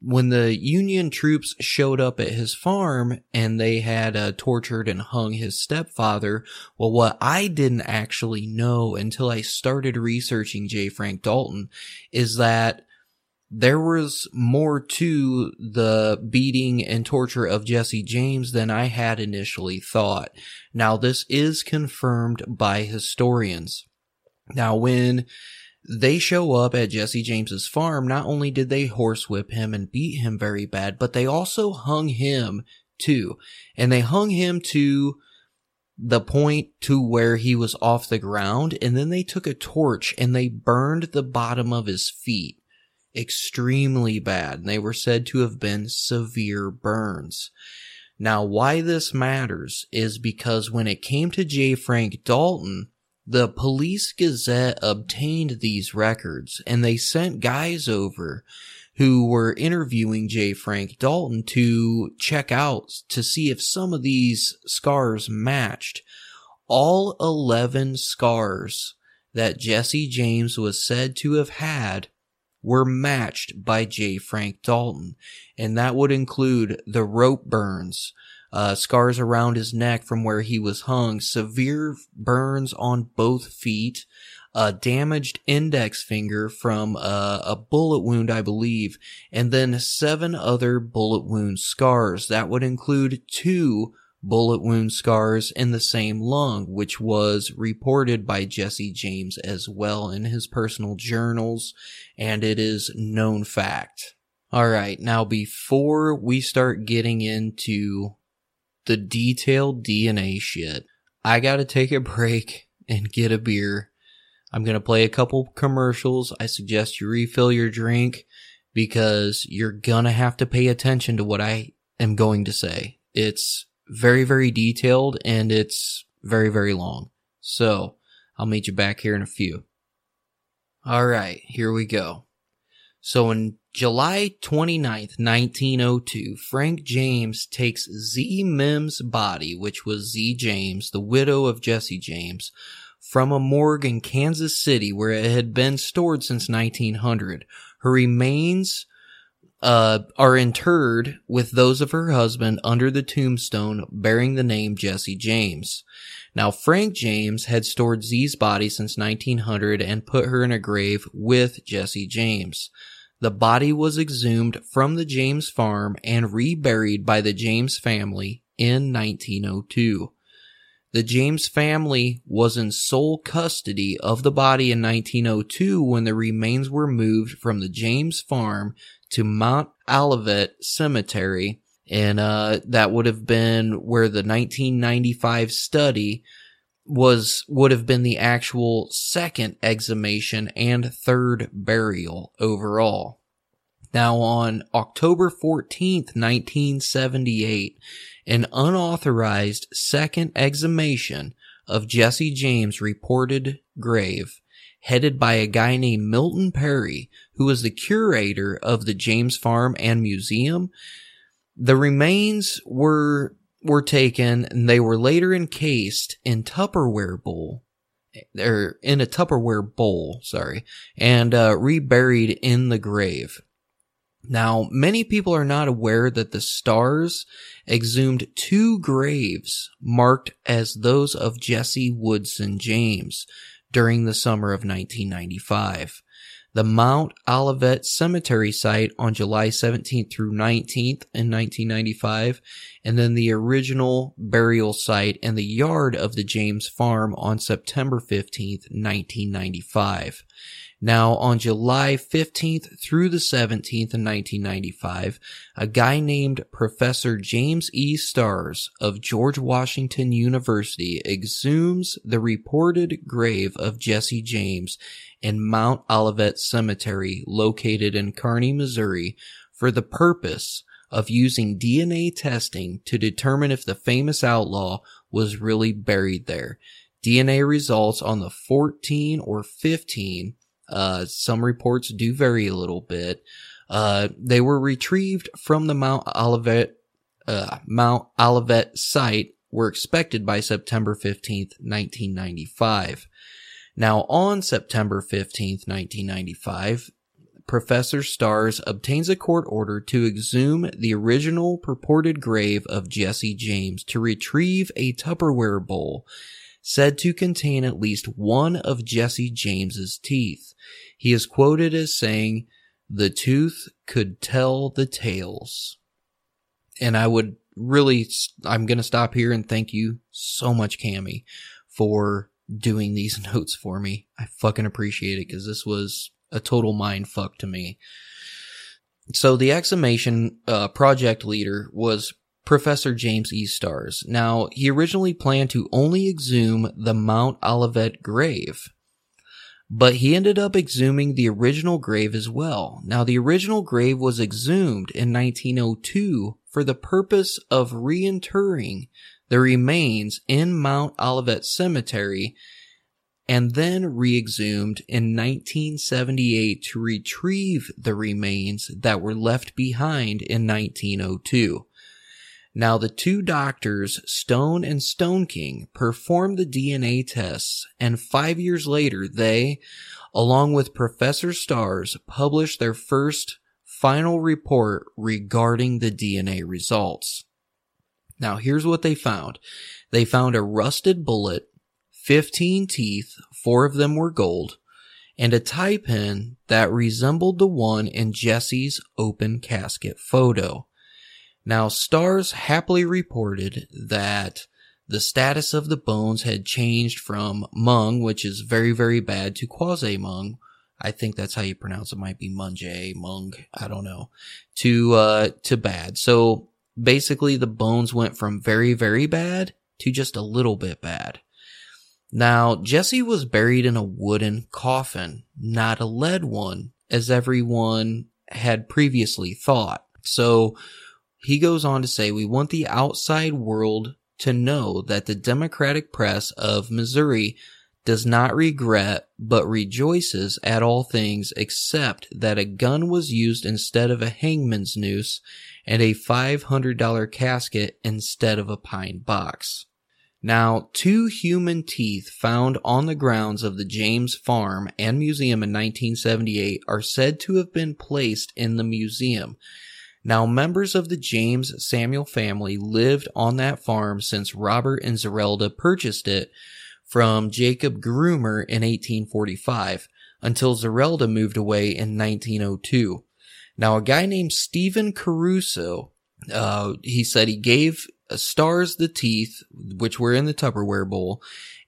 when the Union troops showed up at his farm and they had uh, tortured and hung his stepfather, well, what I didn't actually know until I started researching J. Frank Dalton is that there was more to the beating and torture of Jesse James than I had initially thought. Now, this is confirmed by historians. Now, when they show up at Jesse James's farm. Not only did they horsewhip him and beat him very bad, but they also hung him too. And they hung him to the point to where he was off the ground. And then they took a torch and they burned the bottom of his feet extremely bad. And they were said to have been severe burns. Now, why this matters is because when it came to J. Frank Dalton, the police gazette obtained these records and they sent guys over who were interviewing J. Frank Dalton to check out to see if some of these scars matched. All 11 scars that Jesse James was said to have had were matched by J. Frank Dalton, and that would include the rope burns, uh, scars around his neck from where he was hung, severe burns on both feet, a damaged index finger from uh, a bullet wound, I believe, and then seven other bullet wound scars. That would include two bullet wound scars in the same lung, which was reported by Jesse James as well in his personal journals, and it is known fact. Alright, now before we start getting into the detailed DNA shit, I gotta take a break and get a beer. I'm gonna play a couple commercials. I suggest you refill your drink because you're gonna have to pay attention to what I am going to say. It's very, very detailed and it's very, very long. So I'll meet you back here in a few. All right, here we go. So in July 29th, 1902, Frank James takes Zee Mimms' body, which was Zee James, the widow of Jesse James, from a morgue in Kansas City where it had been stored since 1900. Her remains uh, are interred with those of her husband under the tombstone bearing the name Jesse James. Now, Frank James had stored Zee's body since 1900 and put her in a grave with Jesse James. The body was exhumed from the James farm and reburied by the James family in 1902. The James family was in sole custody of the body in 1902 when the remains were moved from the James farm to Mount Olivet Cemetery. And, uh, that would have been where the 1995 study was would have been the actual second exhumation and third burial overall. Now on October 14th, 1978, an unauthorized second exhumation of Jesse James' reported grave, headed by a guy named Milton Perry, who was the curator of the James Farm and Museum. The remains were were taken and they were later encased in Tupperware bowl or in a Tupperware bowl, sorry, and uh, reburied in the grave. Now, many people are not aware that the Starrs exhumed two graves marked as those of Jesse Woodson James during the summer of 1995 the Mount Olivet Cemetery site on July 17th through 19th in 1995, and then the original burial site and the yard of the James Farm on September 15th, 1995. Now, on July 15th through the 17th in 1995, a guy named Professor James E. Starrs of George Washington University exhumes the reported grave of Jesse James in Mount Olivet Cemetery located in Kearney, Missouri for the purpose of using DNA testing to determine if the famous outlaw was really buried there. DNA results on the 14 or 15 uh, some reports do vary a little bit. Uh, they were retrieved from the Mount Olivet, uh, Mount Olivet site were expected by September 15th, 1995. Now, on September 15th, 1995, Professor Starrs obtains a court order to exhume the original purported grave of Jesse James to retrieve a Tupperware bowl said to contain at least one of Jesse James's teeth. He is quoted as saying, the tooth could tell the tales. And I would really, I'm going to stop here and thank you so much, Cami, for doing these notes for me. I fucking appreciate it because this was a total mind fuck to me. So the exhumation uh, project leader was Professor James E. Starrs. Now, he originally planned to only exhume the Mount Olivet grave, but he ended up exhuming the original grave as well. Now, the original grave was exhumed in 1902 for the purpose of reinterring the remains in Mount Olivet Cemetery and then re-exhumed in 1978 to retrieve the remains that were left behind in 1902. Now the two doctors, Stone and Stoneking, performed the DNA tests and five years later they, along with Professor Starrs, published their first final report regarding the DNA results. Now here's what they found. They found a rusted bullet 15 teeth, four of them were gold, and a tie pin that resembled the one in Jesse's open casket photo. Now, Starrs happily reported that the status of the bones had changed from Mung, which is very, very bad, to quasi Mung. I think that's how you pronounce it. Might be Munje, Mung, I don't know. To, uh, to bad. So basically the bones went from very, very bad to just a little bit bad. Now, Jesse was buried in a wooden coffin, not a lead one, as everyone had previously thought. So he goes on to say, we want the outside world to know that the Democratic press of Missouri does not regret but rejoices at all things except that a gun was used instead of a hangman's noose and a $500 casket instead of a pine box. Now, two human teeth found on the grounds of the James Farm and Museum in 1978 are said to have been placed in the museum. Now, members of the James Samuel family lived on that farm since Robert and Zerelda purchased it from Jacob Groomer in 1845 until Zerelda moved away in 1902. Now, a guy named Stephen Caruso, uh, he said he gave Starrs the teeth, which were in the Tupperware bowl,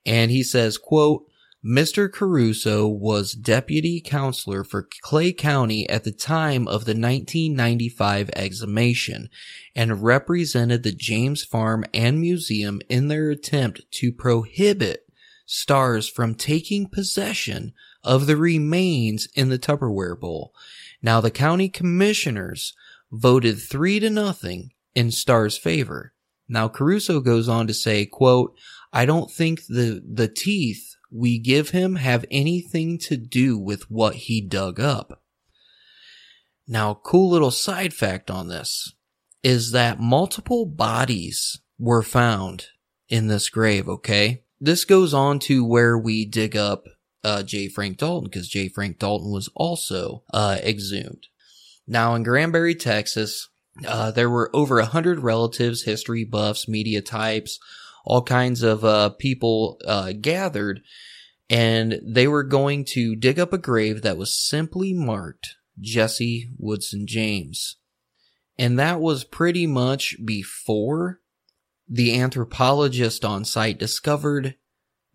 and he says, quote, Mr. Caruso was deputy counselor for Clay County at the time of the 1995 exhumation and represented the James Farm and Museum in their attempt to prohibit Starrs from taking possession of the remains in the Tupperware bowl. Now the county commissioners voted three to nothing in Starrs' favor. Now Caruso goes on to say, quote, I don't think the, the teeth we give him have anything to do with what he dug up. Now, cool little side fact on this is that multiple bodies were found in this grave, okay? This goes on to where we dig up uh, J. Frank Dalton because J. Frank Dalton was also uh, exhumed. Now, in Granbury, Texas, uh, there were over a hundred relatives, history buffs, media types, all kinds of uh, people uh, gathered, and they were going to dig up a grave that was simply marked Jesse Woodson James. And that was pretty much before the anthropologist on site discovered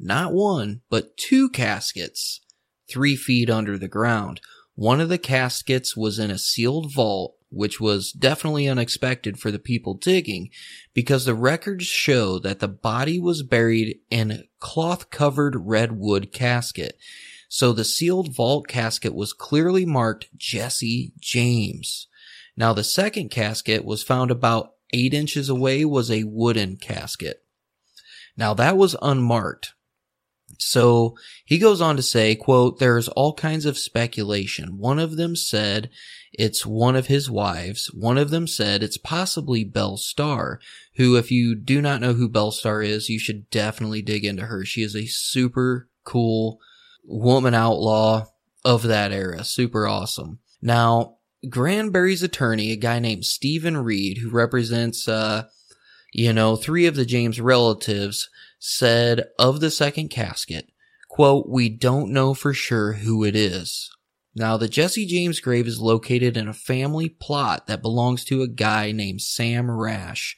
not one, but two caskets three feet under the ground. One of the caskets was in a sealed vault which was definitely unexpected for the people digging because the records show that the body was buried in a cloth covered redwood casket. So the sealed vault casket was clearly marked Jesse James. Now the second casket was found about eight inches away was a wooden casket. Now that was unmarked. So he goes on to say, quote, there's all kinds of speculation. One of them said it's one of his wives. One of them said it's possibly Belle Starr, who, if you do not know who Belle Starr is, you should definitely dig into her. She is a super cool woman outlaw of that era. Super awesome. Now, Granbury's attorney, a guy named Stephen Reed, who represents, uh, you know, three of the James relatives, said of the second casket, quote, we don't know for sure who it is. Now, the Jesse James grave is located in a family plot that belongs to a guy named Sam Rash.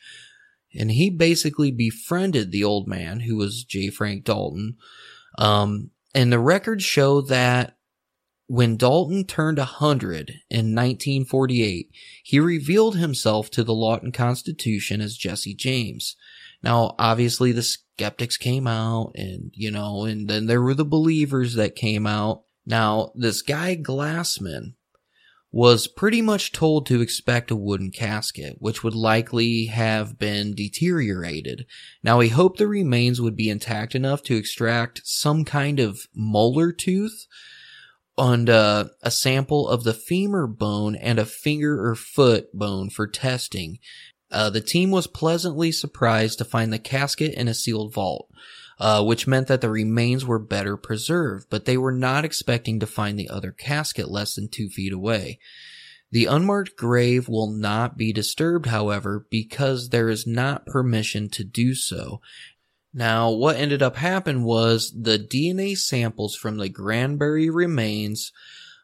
And he basically befriended the old man, who was J. Frank Dalton. Um, and the records show that when Dalton turned a 100 in 1948, he revealed himself to the Lawton Constitution as Jesse James. Now, obviously the skeptics came out and, you know, and then there were the believers that came out. Now, this guy Glassman was pretty much told to expect a wooden casket, which would likely have been deteriorated. Now, he hoped the remains would be intact enough to extract some kind of molar tooth and uh, a sample of the femur bone and a finger or foot bone for testing. Uh, the team was pleasantly surprised to find the casket in a sealed vault, uh, which meant that the remains were better preserved, but they were not expecting to find the other casket less than two feet away. The unmarked grave will not be disturbed, however, because there is not permission to do so. Now, what ended up happening was the DNA samples from the Granbury remains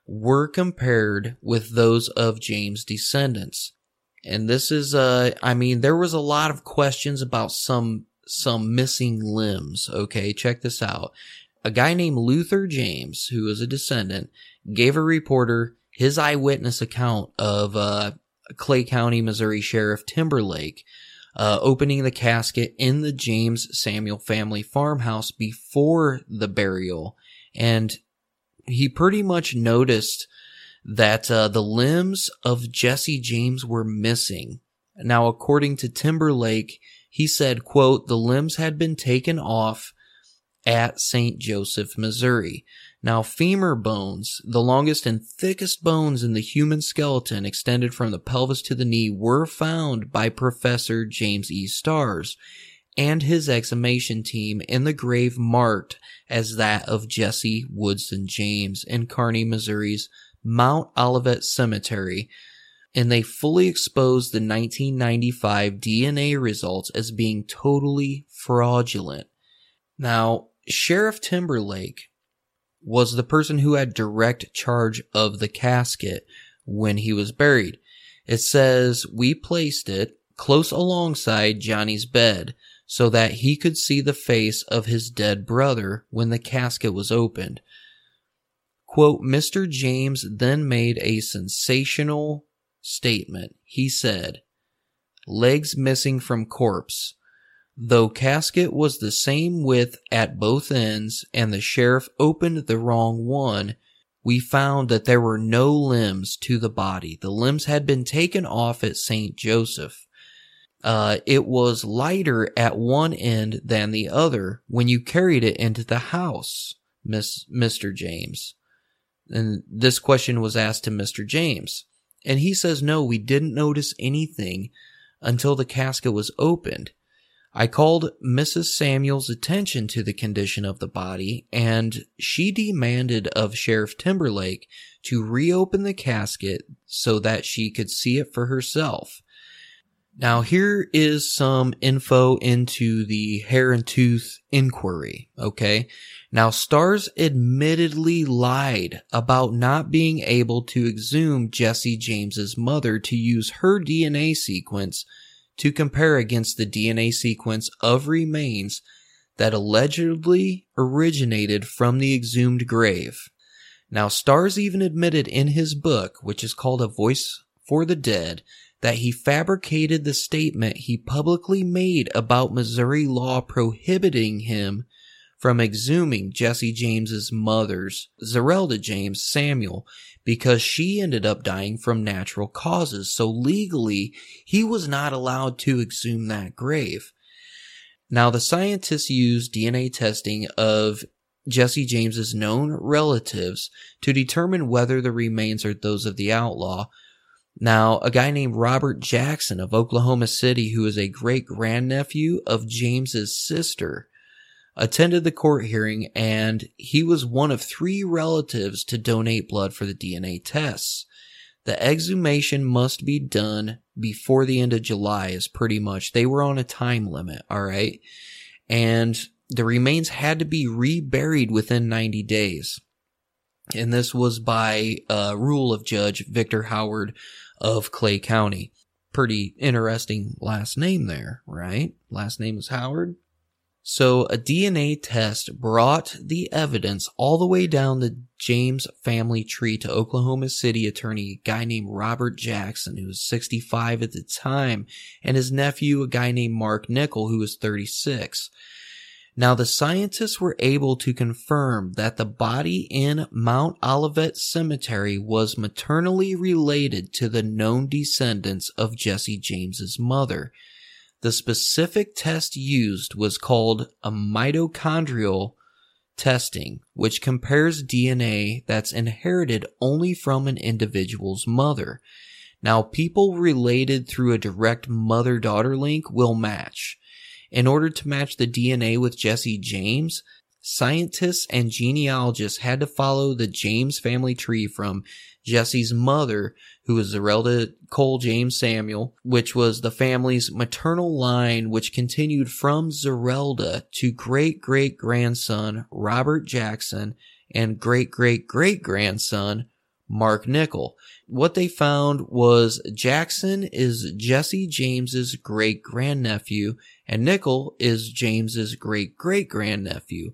were compared with those of James' descendants. And this is, uh, I mean, there was a lot of questions about some, some missing limbs. Okay. Check this out. A guy named Luther James, who is a descendant, gave a reporter his eyewitness account of, uh, Clay County, Missouri Sheriff Timberlake, uh, opening the casket in the James Samuel family farmhouse before the burial. And he pretty much noticed that uh, the limbs of Jesse James were missing. Now, according to Timberlake, he said, quote, the limbs had been taken off at St. Joseph, Missouri. Now, femur bones, the longest and thickest bones in the human skeleton extended from the pelvis to the knee, were found by Professor James E. Starrs and his exhumation team in the grave marked as that of Jesse Woodson James in Kearney, Missouri's Mount Olivet Cemetery, and they fully exposed the 1995 DNA results as being totally fraudulent. Now, Sheriff Timberlake was the person who had direct charge of the casket when he was buried. It says, we placed it close alongside Johnny's bed so that he could see the face of his dead brother when the casket was opened. Quote, Mr. James then made a sensational statement. He said, legs missing from corpse. Though casket was the same width at both ends and the sheriff opened the wrong one, we found that there were no limbs to the body. The limbs had been taken off at St. Joseph. Uh, it was lighter at one end than the other when you carried it into the house, Miss, Mr. James. And this question was asked to Mr. James. And he says, no, we didn't notice anything until the casket was opened. I called Mrs. Samuel's attention to the condition of the body, and she demanded of Sheriff Timberlake to reopen the casket so that she could see it for herself. Now here is some info into the hair and tooth inquiry, okay? Now Starrs admittedly lied about not being able to exhume Jesse James's mother to use her DNA sequence to compare against the DNA sequence of remains that allegedly originated from the exhumed grave. Now Starrs even admitted in his book, which is called A Voice for the Dead, that he fabricated the statement he publicly made about Missouri law prohibiting him from exhuming Jesse James's mother's, Zerelda James Samuel, because she ended up dying from natural causes. So legally, he was not allowed to exhume that grave. Now, the scientists used DNA testing of Jesse James's known relatives to determine whether the remains are those of the outlaw, now, a guy named Robert Jackson of Oklahoma City, who is a great grandnephew of James's sister, attended the court hearing and he was one of three relatives to donate blood for the DNA tests. The exhumation must be done before the end of July is pretty much, they were on a time limit, alright? And the remains had to be reburied within 90 days. And this was by uh, rule of Judge Victor Howard of Clay County. Pretty interesting last name there, right? Last name is Howard. So a DNA test brought the evidence all the way down the James family tree to Oklahoma City attorney, a guy named Robert Jackson, who was 65 at the time, and his nephew, a guy named Mark Nickel, who was 36. Now the scientists were able to confirm that the body in Mount Olivet Cemetery was maternally related to the known descendants of Jesse James's mother. The specific test used was called a mitochondrial testing, which compares DNA that's inherited only from an individual's mother. Now, people related through a direct mother daughter link will match. In order to match the DNA with Jesse James, scientists and genealogists had to follow the James family tree from Jesse's mother, who was Zerelda Cole James Samuel, which was the family's maternal line, which continued from Zerelda to great great grandson Robert Jackson and great great great grandson Mark Nickel. What they found was Jackson is Jesse James's great grandnephew and Nickel is James's great great grandnephew.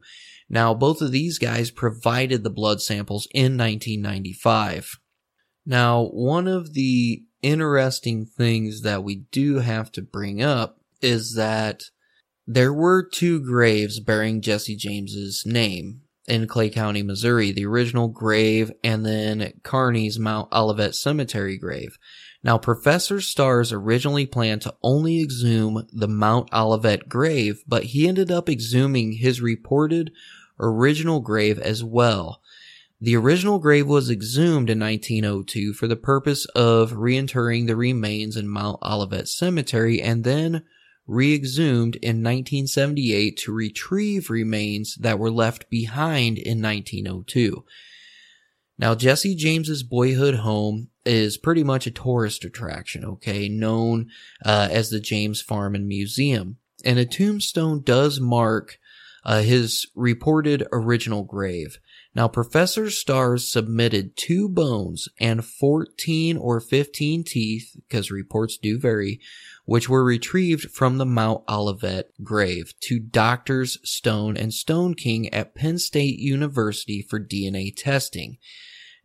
Now, both of these guys provided the blood samples in 1995. Now, one of the interesting things that we do have to bring up is that there were two graves bearing Jesse James's name in Clay County, Missouri, the original grave and then Kearney's Mount Olivet Cemetery grave. Now, Professor Starrs originally planned to only exhume the Mount Olivet grave, but he ended up exhuming his reported original grave as well. The original grave was exhumed in 1902 for the purpose of reinterring the remains in Mount Olivet Cemetery and then re-exhumed in 1978 to retrieve remains that were left behind in 1902. Now, Jesse James's boyhood home is pretty much a tourist attraction, okay, known uh, as the James Farm and Museum. And a tombstone does mark uh, his reported original grave. Now, Professor Starrs submitted two bones and 14 or 15 teeth, because reports do vary, which were retrieved from the Mount Olivet grave to Doctors Stone and Stoneking at Penn State University for DNA testing.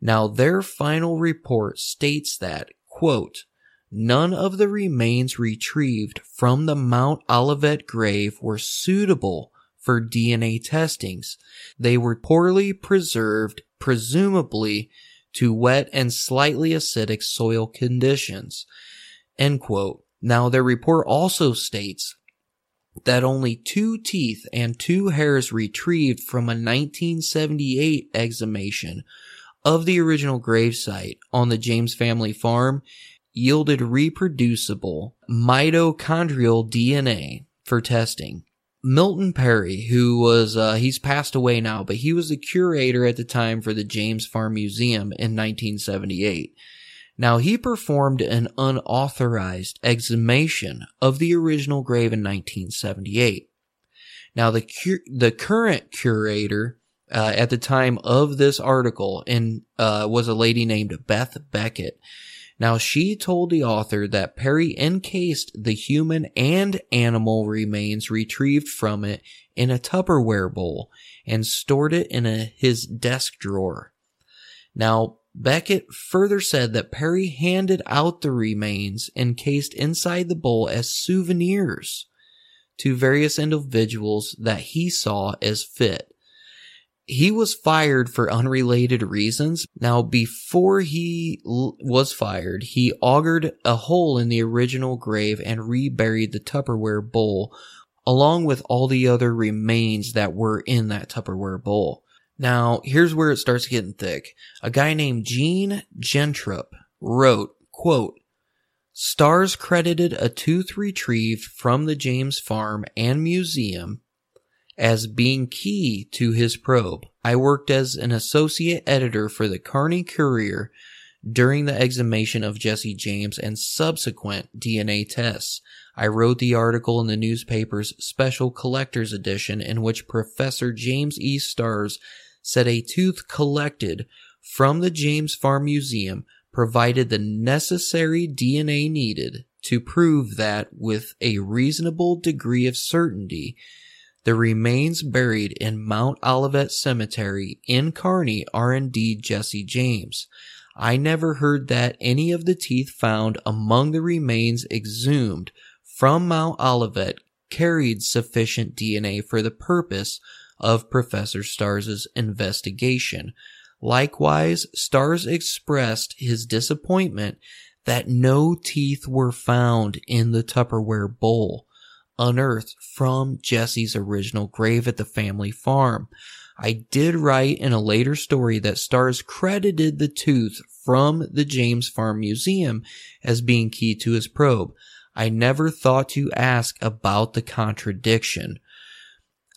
Now, their final report states that, quote, None of the remains retrieved from the Mount Olivet grave were suitable for DNA testings. They were poorly preserved, presumably to wet and slightly acidic soil conditions. End quote. Now, their report also states that only two teeth and two hairs retrieved from a 1978 exhumation of the original gravesite on the James family farm yielded reproducible mitochondrial DNA for testing. Milton Perry, who was, uh, he's passed away now, but he was the curator at the time for the James Farm Museum in 1978. Now, he performed an unauthorized exhumation of the original grave in 1978. Now, the, the current curator uh, at the time of this article in, uh, was a lady named Beth Beckett. Now, she told the author that Perry encased the human and animal remains retrieved from it in a Tupperware bowl and stored it in a, his desk drawer. Now, Beckett further said that Perry handed out the remains encased inside the bowl as souvenirs to various individuals that he saw as fit he was fired for unrelated reasons. Now, before he l- was fired, he augured a hole in the original grave and reburied the Tupperware bowl along with all the other remains that were in that Tupperware bowl. Now, here's where it starts getting thick. A guy named Gene Gentrup wrote, quote, Stars credited a tooth retrieved from the James Farm and Museum as being key to his probe. I worked as an associate editor for the Kearney Courier during the exhumation of Jesse James and subsequent DNA tests. I wrote the article in the newspaper's special collector's edition in which Professor James E. Starrs said a tooth collected from the James Farm Museum provided the necessary DNA needed to prove that with a reasonable degree of certainty the remains buried in Mount Olivet Cemetery in Kearney are indeed Jesse James. I never heard that any of the teeth found among the remains exhumed from Mount Olivet carried sufficient DNA for the purpose of Professor Starrs's investigation. Likewise, Starrs expressed his disappointment that no teeth were found in the Tupperware bowl unearthed from Jesse's original grave at the family farm. I did write in a later story that Starrs credited the tooth from the James Farm Museum as being key to his probe. I never thought to ask about the contradiction.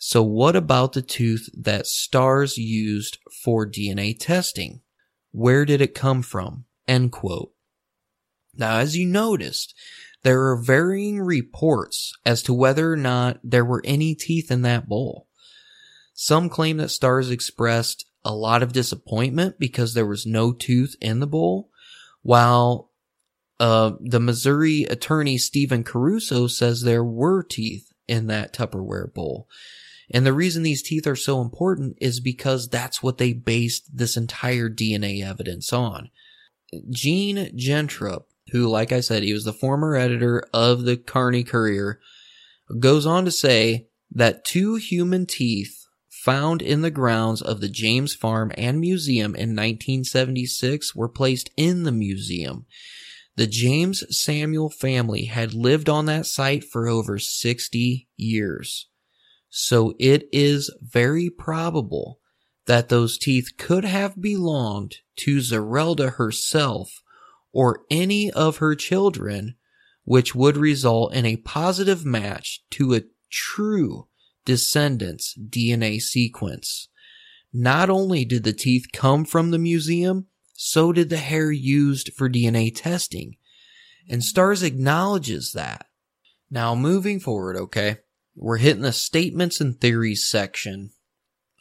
So what about the tooth that Starrs used for DNA testing? Where did it come from? End quote. Now, as you noticed, there are varying reports as to whether or not there were any teeth in that bowl. Some claim that Starrs expressed a lot of disappointment because there was no tooth in the bowl, while uh, the Missouri attorney Stephen Caruso says there were teeth in that Tupperware bowl. And the reason these teeth are so important is because that's what they based this entire DNA evidence on. Gene Gentrup who, like I said, he was the former editor of the Kearney Courier, goes on to say that two human teeth found in the grounds of the James Farm and Museum in 1976 were placed in the museum. The James Samuel family had lived on that site for over 60 years. So it is very probable that those teeth could have belonged to Zerelda herself or any of her children, which would result in a positive match to a true descendant's DNA sequence. Not only did the teeth come from the museum, so did the hair used for DNA testing. And Starrs acknowledges that. Now, moving forward, okay, we're hitting the statements and theories section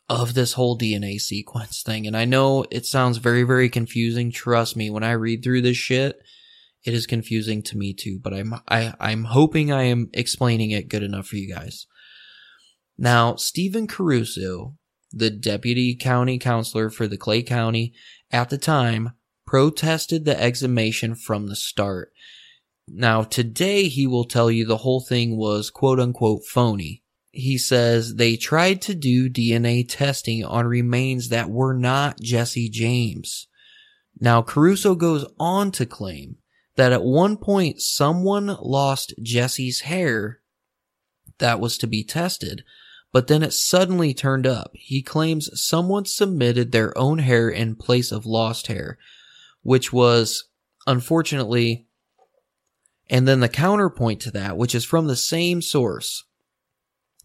of this whole DNA sequence thing. And I know it sounds very, very confusing. Trust me, when I read through this shit, it is confusing to me too, but I'm, I, I'm hoping I am explaining it good enough for you guys. Now, Stephen Caruso, the deputy county counselor for the Clay County at the time, protested the exhumation from the start. Now, today he will tell you the whole thing was quote unquote phony he says they tried to do DNA testing on remains that were not Jesse James. Now, Caruso goes on to claim that at one point someone lost Jesse's hair that was to be tested, but then it suddenly turned up. He claims someone submitted their own hair in place of lost hair, which was unfortunately, and then the counterpoint to that, which is from the same source,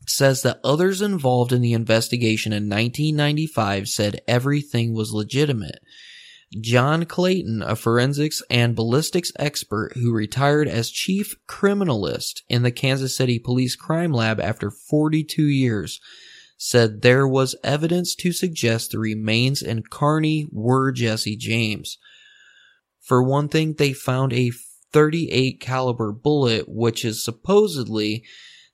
says that others involved in the investigation in 1995 said everything was legitimate. John Clayton, a forensics and ballistics expert who retired as chief criminalist in the Kansas City Police Crime Lab after 42 years, said there was evidence to suggest the remains in Kearney were Jesse James. For one thing, they found a 38 caliber bullet, which is supposedly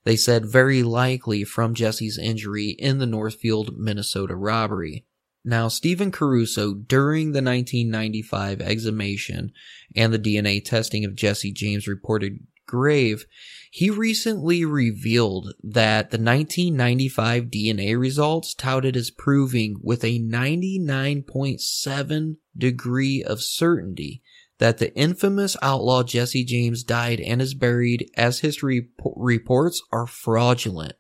they said very likely from Jesse's injury in the Northfield, Minnesota robbery. Now, Stephen Caruso, during the 1995 exhumation and the DNA testing of Jesse James' reported grave, he recently revealed that the 1995 DNA results touted as proving with a 99.7 degree of certainty that the infamous outlaw Jesse James died and is buried as history reports are fraudulent.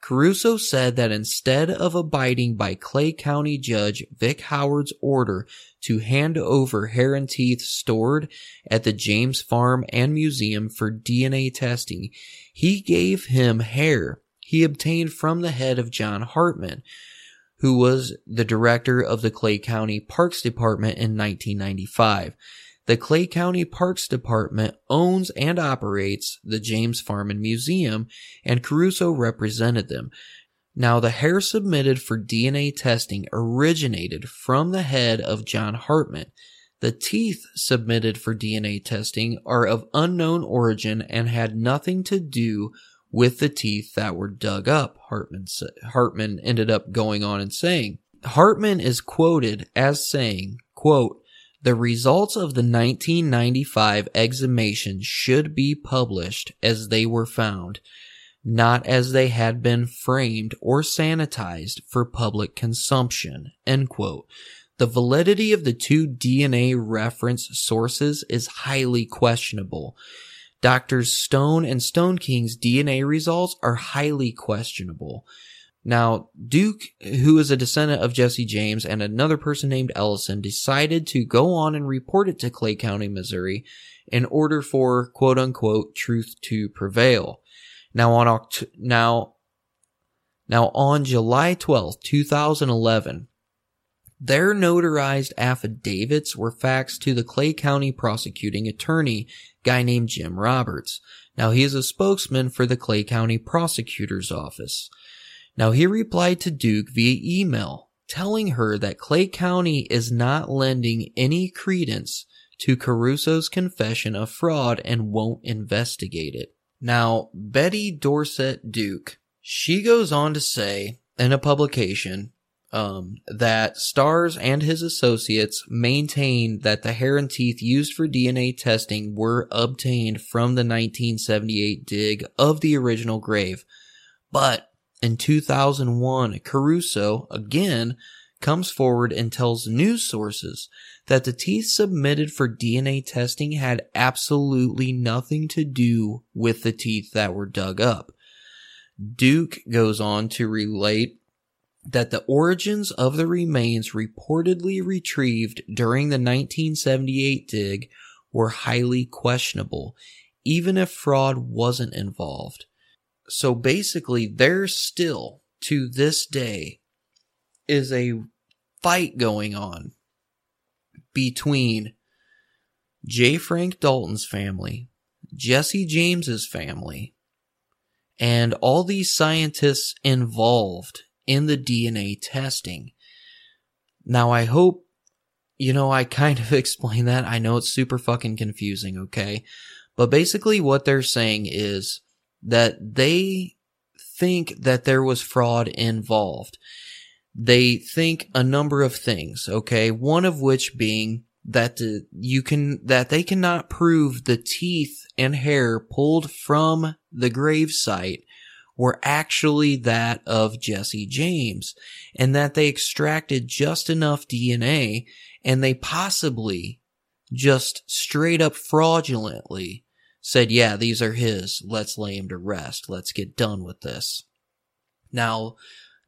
Caruso said that instead of abiding by Clay County Judge Vic Howard's order to hand over hair and teeth stored at the James Farm and Museum for DNA testing, he gave him hair he obtained from the head of John Hartman, who was the director of the Clay County Parks Department in 1995. The Clay County Parks Department owns and operates the James Farm and Museum, and Caruso represented them. Now, the hair submitted for DNA testing originated from the head of John Hartman. The teeth submitted for DNA testing are of unknown origin and had nothing to do with the teeth that were dug up, Hartman, Hartman ended up going on and saying. Hartman is quoted as saying, quote, the results of the 1995 exhumation should be published as they were found, not as they had been framed or sanitized for public consumption. The validity of the two DNA reference sources is highly questionable. Doctors Stone and Stoneking's DNA results are highly questionable. Now, Duke, who is a descendant of Jesse James and another person named Ellison, decided to go on and report it to Clay County, Missouri, in order for quote unquote truth to prevail. Now on Oct- now now on July 12th, 2011, their notarized affidavits were faxed to the Clay County prosecuting attorney, guy named Jim Roberts. Now he is a spokesman for the Clay County prosecutor's office. Now he replied to Duke via email telling her that Clay County is not lending any credence to Caruso's confession of fraud and won't investigate it. Now, Betty Dorsett Duke, she goes on to say in a publication um, that Starrs and his associates maintained that the hair and teeth used for DNA testing were obtained from the 1978 dig of the original grave, but in 2001, Caruso, again, comes forward and tells news sources that the teeth submitted for DNA testing had absolutely nothing to do with the teeth that were dug up. Duke goes on to relate that the origins of the remains reportedly retrieved during the 1978 dig were highly questionable, even if fraud wasn't involved. So basically, there still, to this day, is a fight going on between J. Frank Dalton's family, Jesse James's family, and all these scientists involved in the DNA testing. Now, I hope, you know, I kind of explain that. I know it's super fucking confusing, okay? But basically, what they're saying is that they think that there was fraud involved. They think a number of things, okay? One of which being that the, you can, that they cannot prove the teeth and hair pulled from the grave site were actually that of Jesse James and that they extracted just enough DNA and they possibly just straight up fraudulently said, yeah, these are his. Let's lay him to rest. Let's get done with this. Now,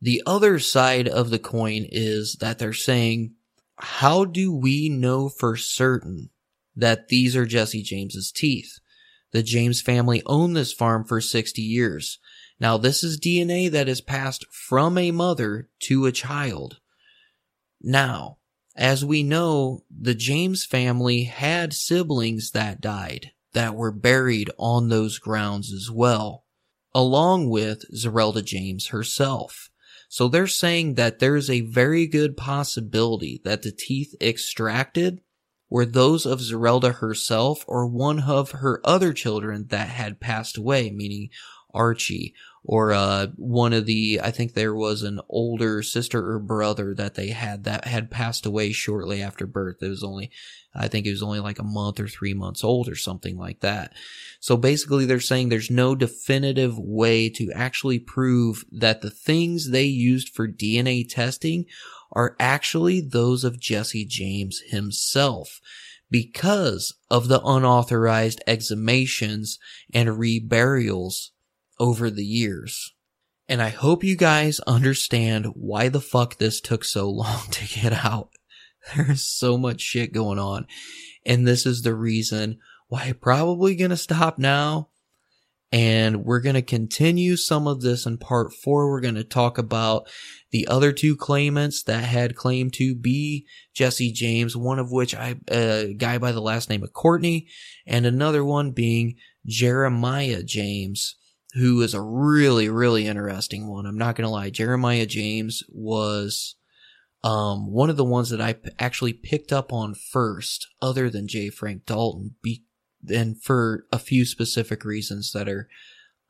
the other side of the coin is that they're saying, how do we know for certain that these are Jesse James's teeth? The James family owned this farm for 60 years. Now, this is DNA that is passed from a mother to a child. Now, as we know, the James family had siblings that died that were buried on those grounds as well, along with Zerelda James herself. So they're saying that there's a very good possibility that the teeth extracted were those of Zerelda herself or one of her other children that had passed away, meaning Archie or uh, one of the I think there was an older sister or brother that they had that had passed away shortly after birth. It was only I think it was only like a month or 3 months old or something like that. So basically they're saying there's no definitive way to actually prove that the things they used for DNA testing are actually those of Jesse James himself because of the unauthorized exhumations and reburials over the years. And I hope you guys understand why the fuck this took so long to get out. There's so much shit going on. And this is the reason why I'm probably gonna stop now And we're going to continue some of this in part four. We're going to talk about the other two claimants that had claimed to be Jesse James, one of which I, a guy by the last name of Courtney, and another one being Jeremiah James, who is a really, really interesting one. I'm not going to lie. Jeremiah James was, um, one of the ones that I p- actually picked up on first, other than J. Frank Dalton, be, and for a few specific reasons that are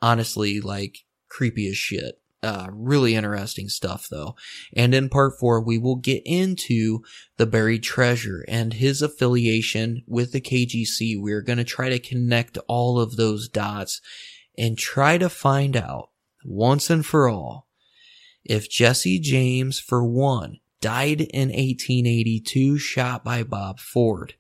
honestly like creepy as shit. Uh, really interesting stuff though. And in part four, we will get into the buried treasure and his affiliation with the KGC. We're going to try to connect all of those dots and try to find out once and for all if Jesse James, for one, died in 1882, shot by Bob Ford.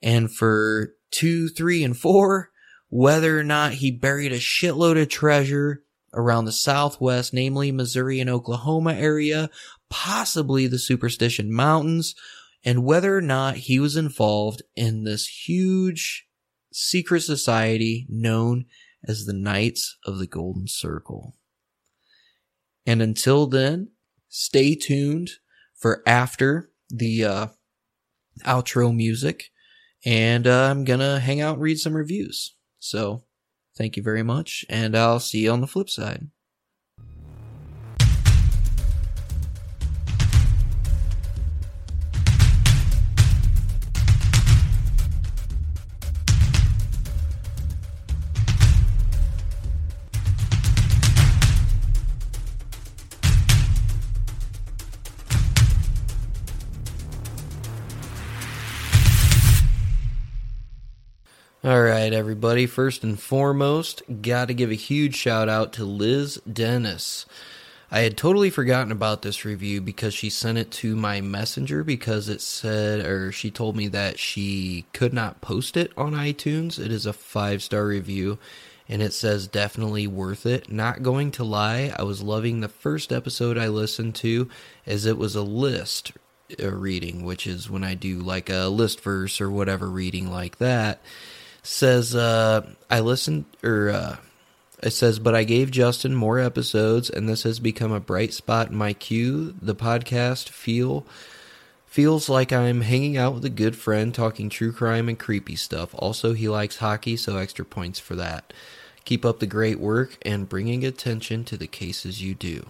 And for two, three, and four, whether or not he buried a shitload of treasure around the Southwest, namely Missouri and Oklahoma area, possibly the Superstition Mountains, and whether or not he was involved in this huge secret society known as the Knights of the Golden Circle. And until then, stay tuned for after the uh, outro music, and uh, I'm gonna hang out and read some reviews. So Thank you very much, and I'll see you on the flip side. Everybody. First and foremost, got to give a huge shout out to Liz Dennis. I had totally forgotten about this review because she sent it to my messenger because it said, or she told me that she could not post it on iTunes. It is a five star review and it says definitely worth it. Not going to lie, I was loving the first episode I listened to as it was a list uh, reading, which is when I do like a list verse or whatever reading like that says uh, I listened or uh, it says, but I gave Justin more episodes, and this has become a bright spot in my queue. The podcast feel feels like I'm hanging out with a good friend, talking true crime and creepy stuff. Also, he likes hockey, so extra points for that. Keep up the great work and bringing attention to the cases you do.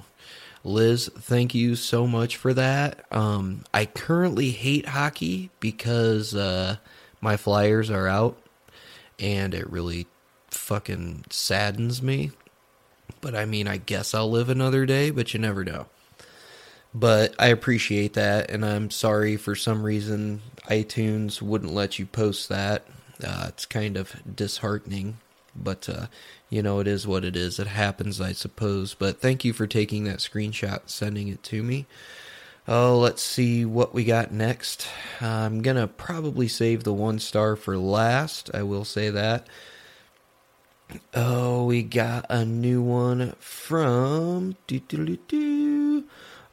Liz, thank you so much for that. Um, I currently hate hockey because uh, my Flyers are out and it really fucking saddens me. But I mean, I guess I'll live another day, but you never know. But I appreciate that, and I'm sorry for some reason iTunes wouldn't let you post that. Uh, it's kind of disheartening, but uh, you know, it is what it is. It happens, I suppose. But thank you for taking that screenshot, sending it to me. Oh, let's see what we got next. I'm gonna probably save the one star for last. I will say that. Oh, we got a new one from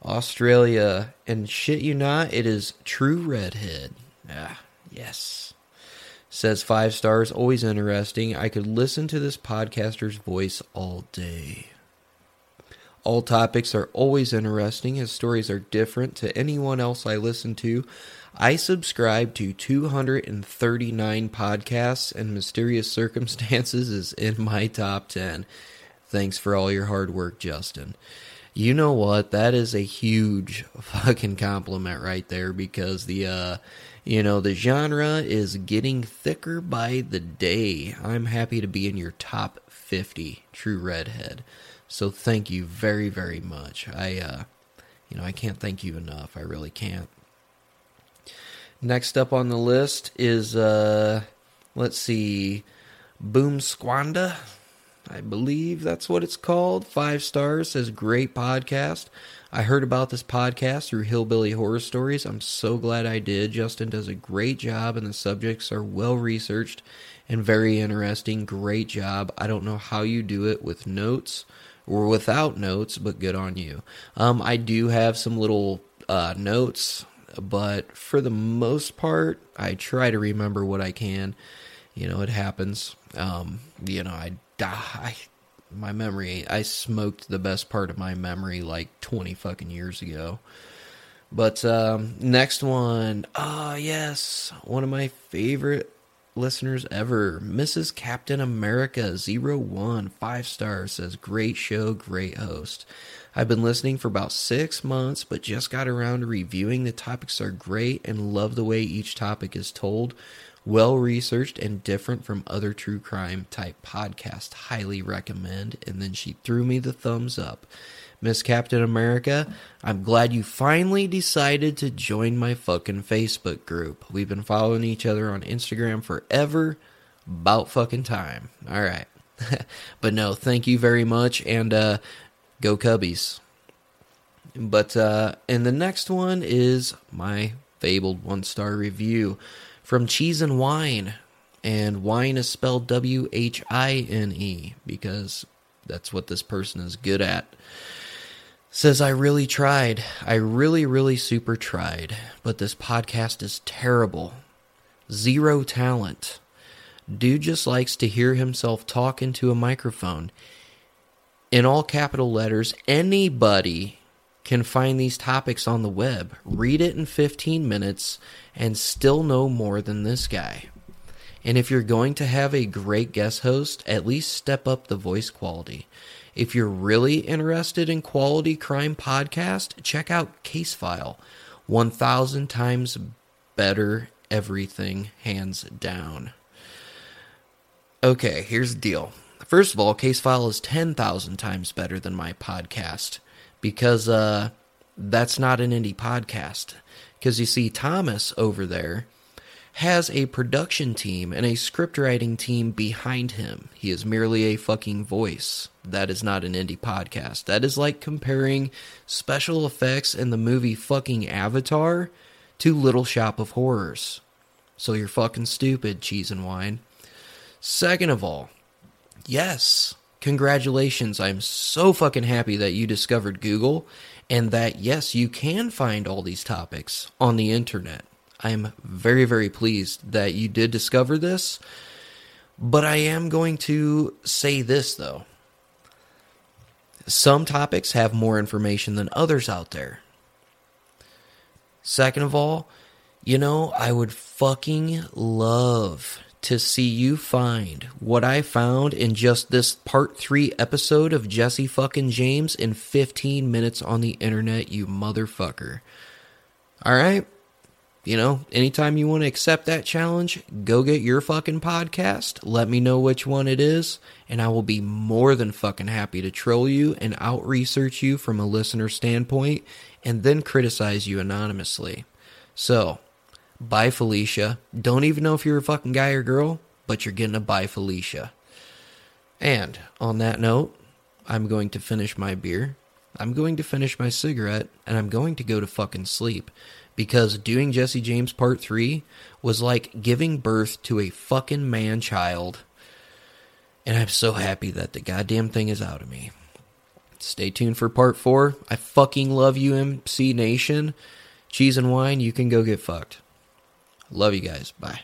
Australia, and shit you not, it is True Redhead. Ah, yes. Says five stars, always interesting. I could listen to this podcaster's voice all day. All topics are always interesting as stories are different to anyone else I listen to. I subscribe to 239 podcasts, and Mysterious Circumstances is in my top 10. Thanks for all your hard work, Justin. You know what? That is a huge fucking compliment right there because the, uh, you know, the genre is getting thicker by the day. I'm happy to be in your top 50, True Redhead. So thank you very, very much. I, uh, you know, I can't thank you enough. I really can't. Next up on the list is, uh, let's see, Boom Squanda. I believe that's what it's called. Five stars says great podcast. I heard about this podcast through Hillbilly Horror Stories. I'm so glad I did. Justin does a great job, and the subjects are well researched and very interesting. Great job. I don't know how you do it with notes or without notes, but good on you. Um, I do have some little uh, notes, but for the most part, I try to remember what I can. You know, it happens. Um, you know, I I, my memory, I smoked the best part of my memory like 20 fucking years ago. But um, next one, ah, yes, one of my favorite listeners ever, Mrs. Captain America zero one five stars says great show, great host. I've been listening for about six months, but just got around to reviewing. The topics are great and love the way each topic is told. Well researched and different from other true crime type podcast. Highly recommend. And then she threw me the thumbs up. Miss Captain America, I'm glad you finally decided to join my fucking Facebook group. We've been following each other on Instagram forever. About fucking time. All right. but no, thank you very much. And uh, go Cubbies. But, uh, and the next one is my fabled one star review from Cheese and Wine. And wine is spelled W H I N E because that's what this person is good at. Says, I really tried. I really, really super tried. But this podcast is terrible. Zero talent. Dude just likes to hear himself talk into a microphone. In all capital letters, anybody can find these topics on the web, read it in 15 minutes, and still know more than this guy. And if you're going to have a great guest host, at least step up the voice quality. If you're really interested in quality crime podcast, check out Case File. 1000 times better everything hands down. Okay, here's the deal. First of all, Case File is 10,000 times better than my podcast because uh that's not an indie podcast. Cuz you see Thomas over there has a production team and a script writing team behind him. He is merely a fucking voice. That is not an indie podcast. That is like comparing special effects in the movie fucking Avatar to Little Shop of Horrors. So you're fucking stupid, cheese and wine. Second of all, yes, congratulations. I'm so fucking happy that you discovered Google and that, yes, you can find all these topics on the internet. I'm very, very pleased that you did discover this. But I am going to say this, though. Some topics have more information than others out there. Second of all, you know, I would fucking love to see you find what I found in just this part three episode of Jesse fucking James in 15 minutes on the internet, you motherfucker. All right? You know, anytime you want to accept that challenge, go get your fucking podcast. Let me know which one it is, and I will be more than fucking happy to troll you and out research you from a listener standpoint and then criticize you anonymously. So, bye, Felicia. Don't even know if you're a fucking guy or girl, but you're getting a bye, Felicia. And on that note, I'm going to finish my beer. I'm going to finish my cigarette, and I'm going to go to fucking sleep because doing Jesse James Part 3 was like giving birth to a fucking man child. And I'm so happy that the goddamn thing is out of me. Stay tuned for Part 4. I fucking love you, MC Nation. Cheese and wine, you can go get fucked. Love you guys. Bye.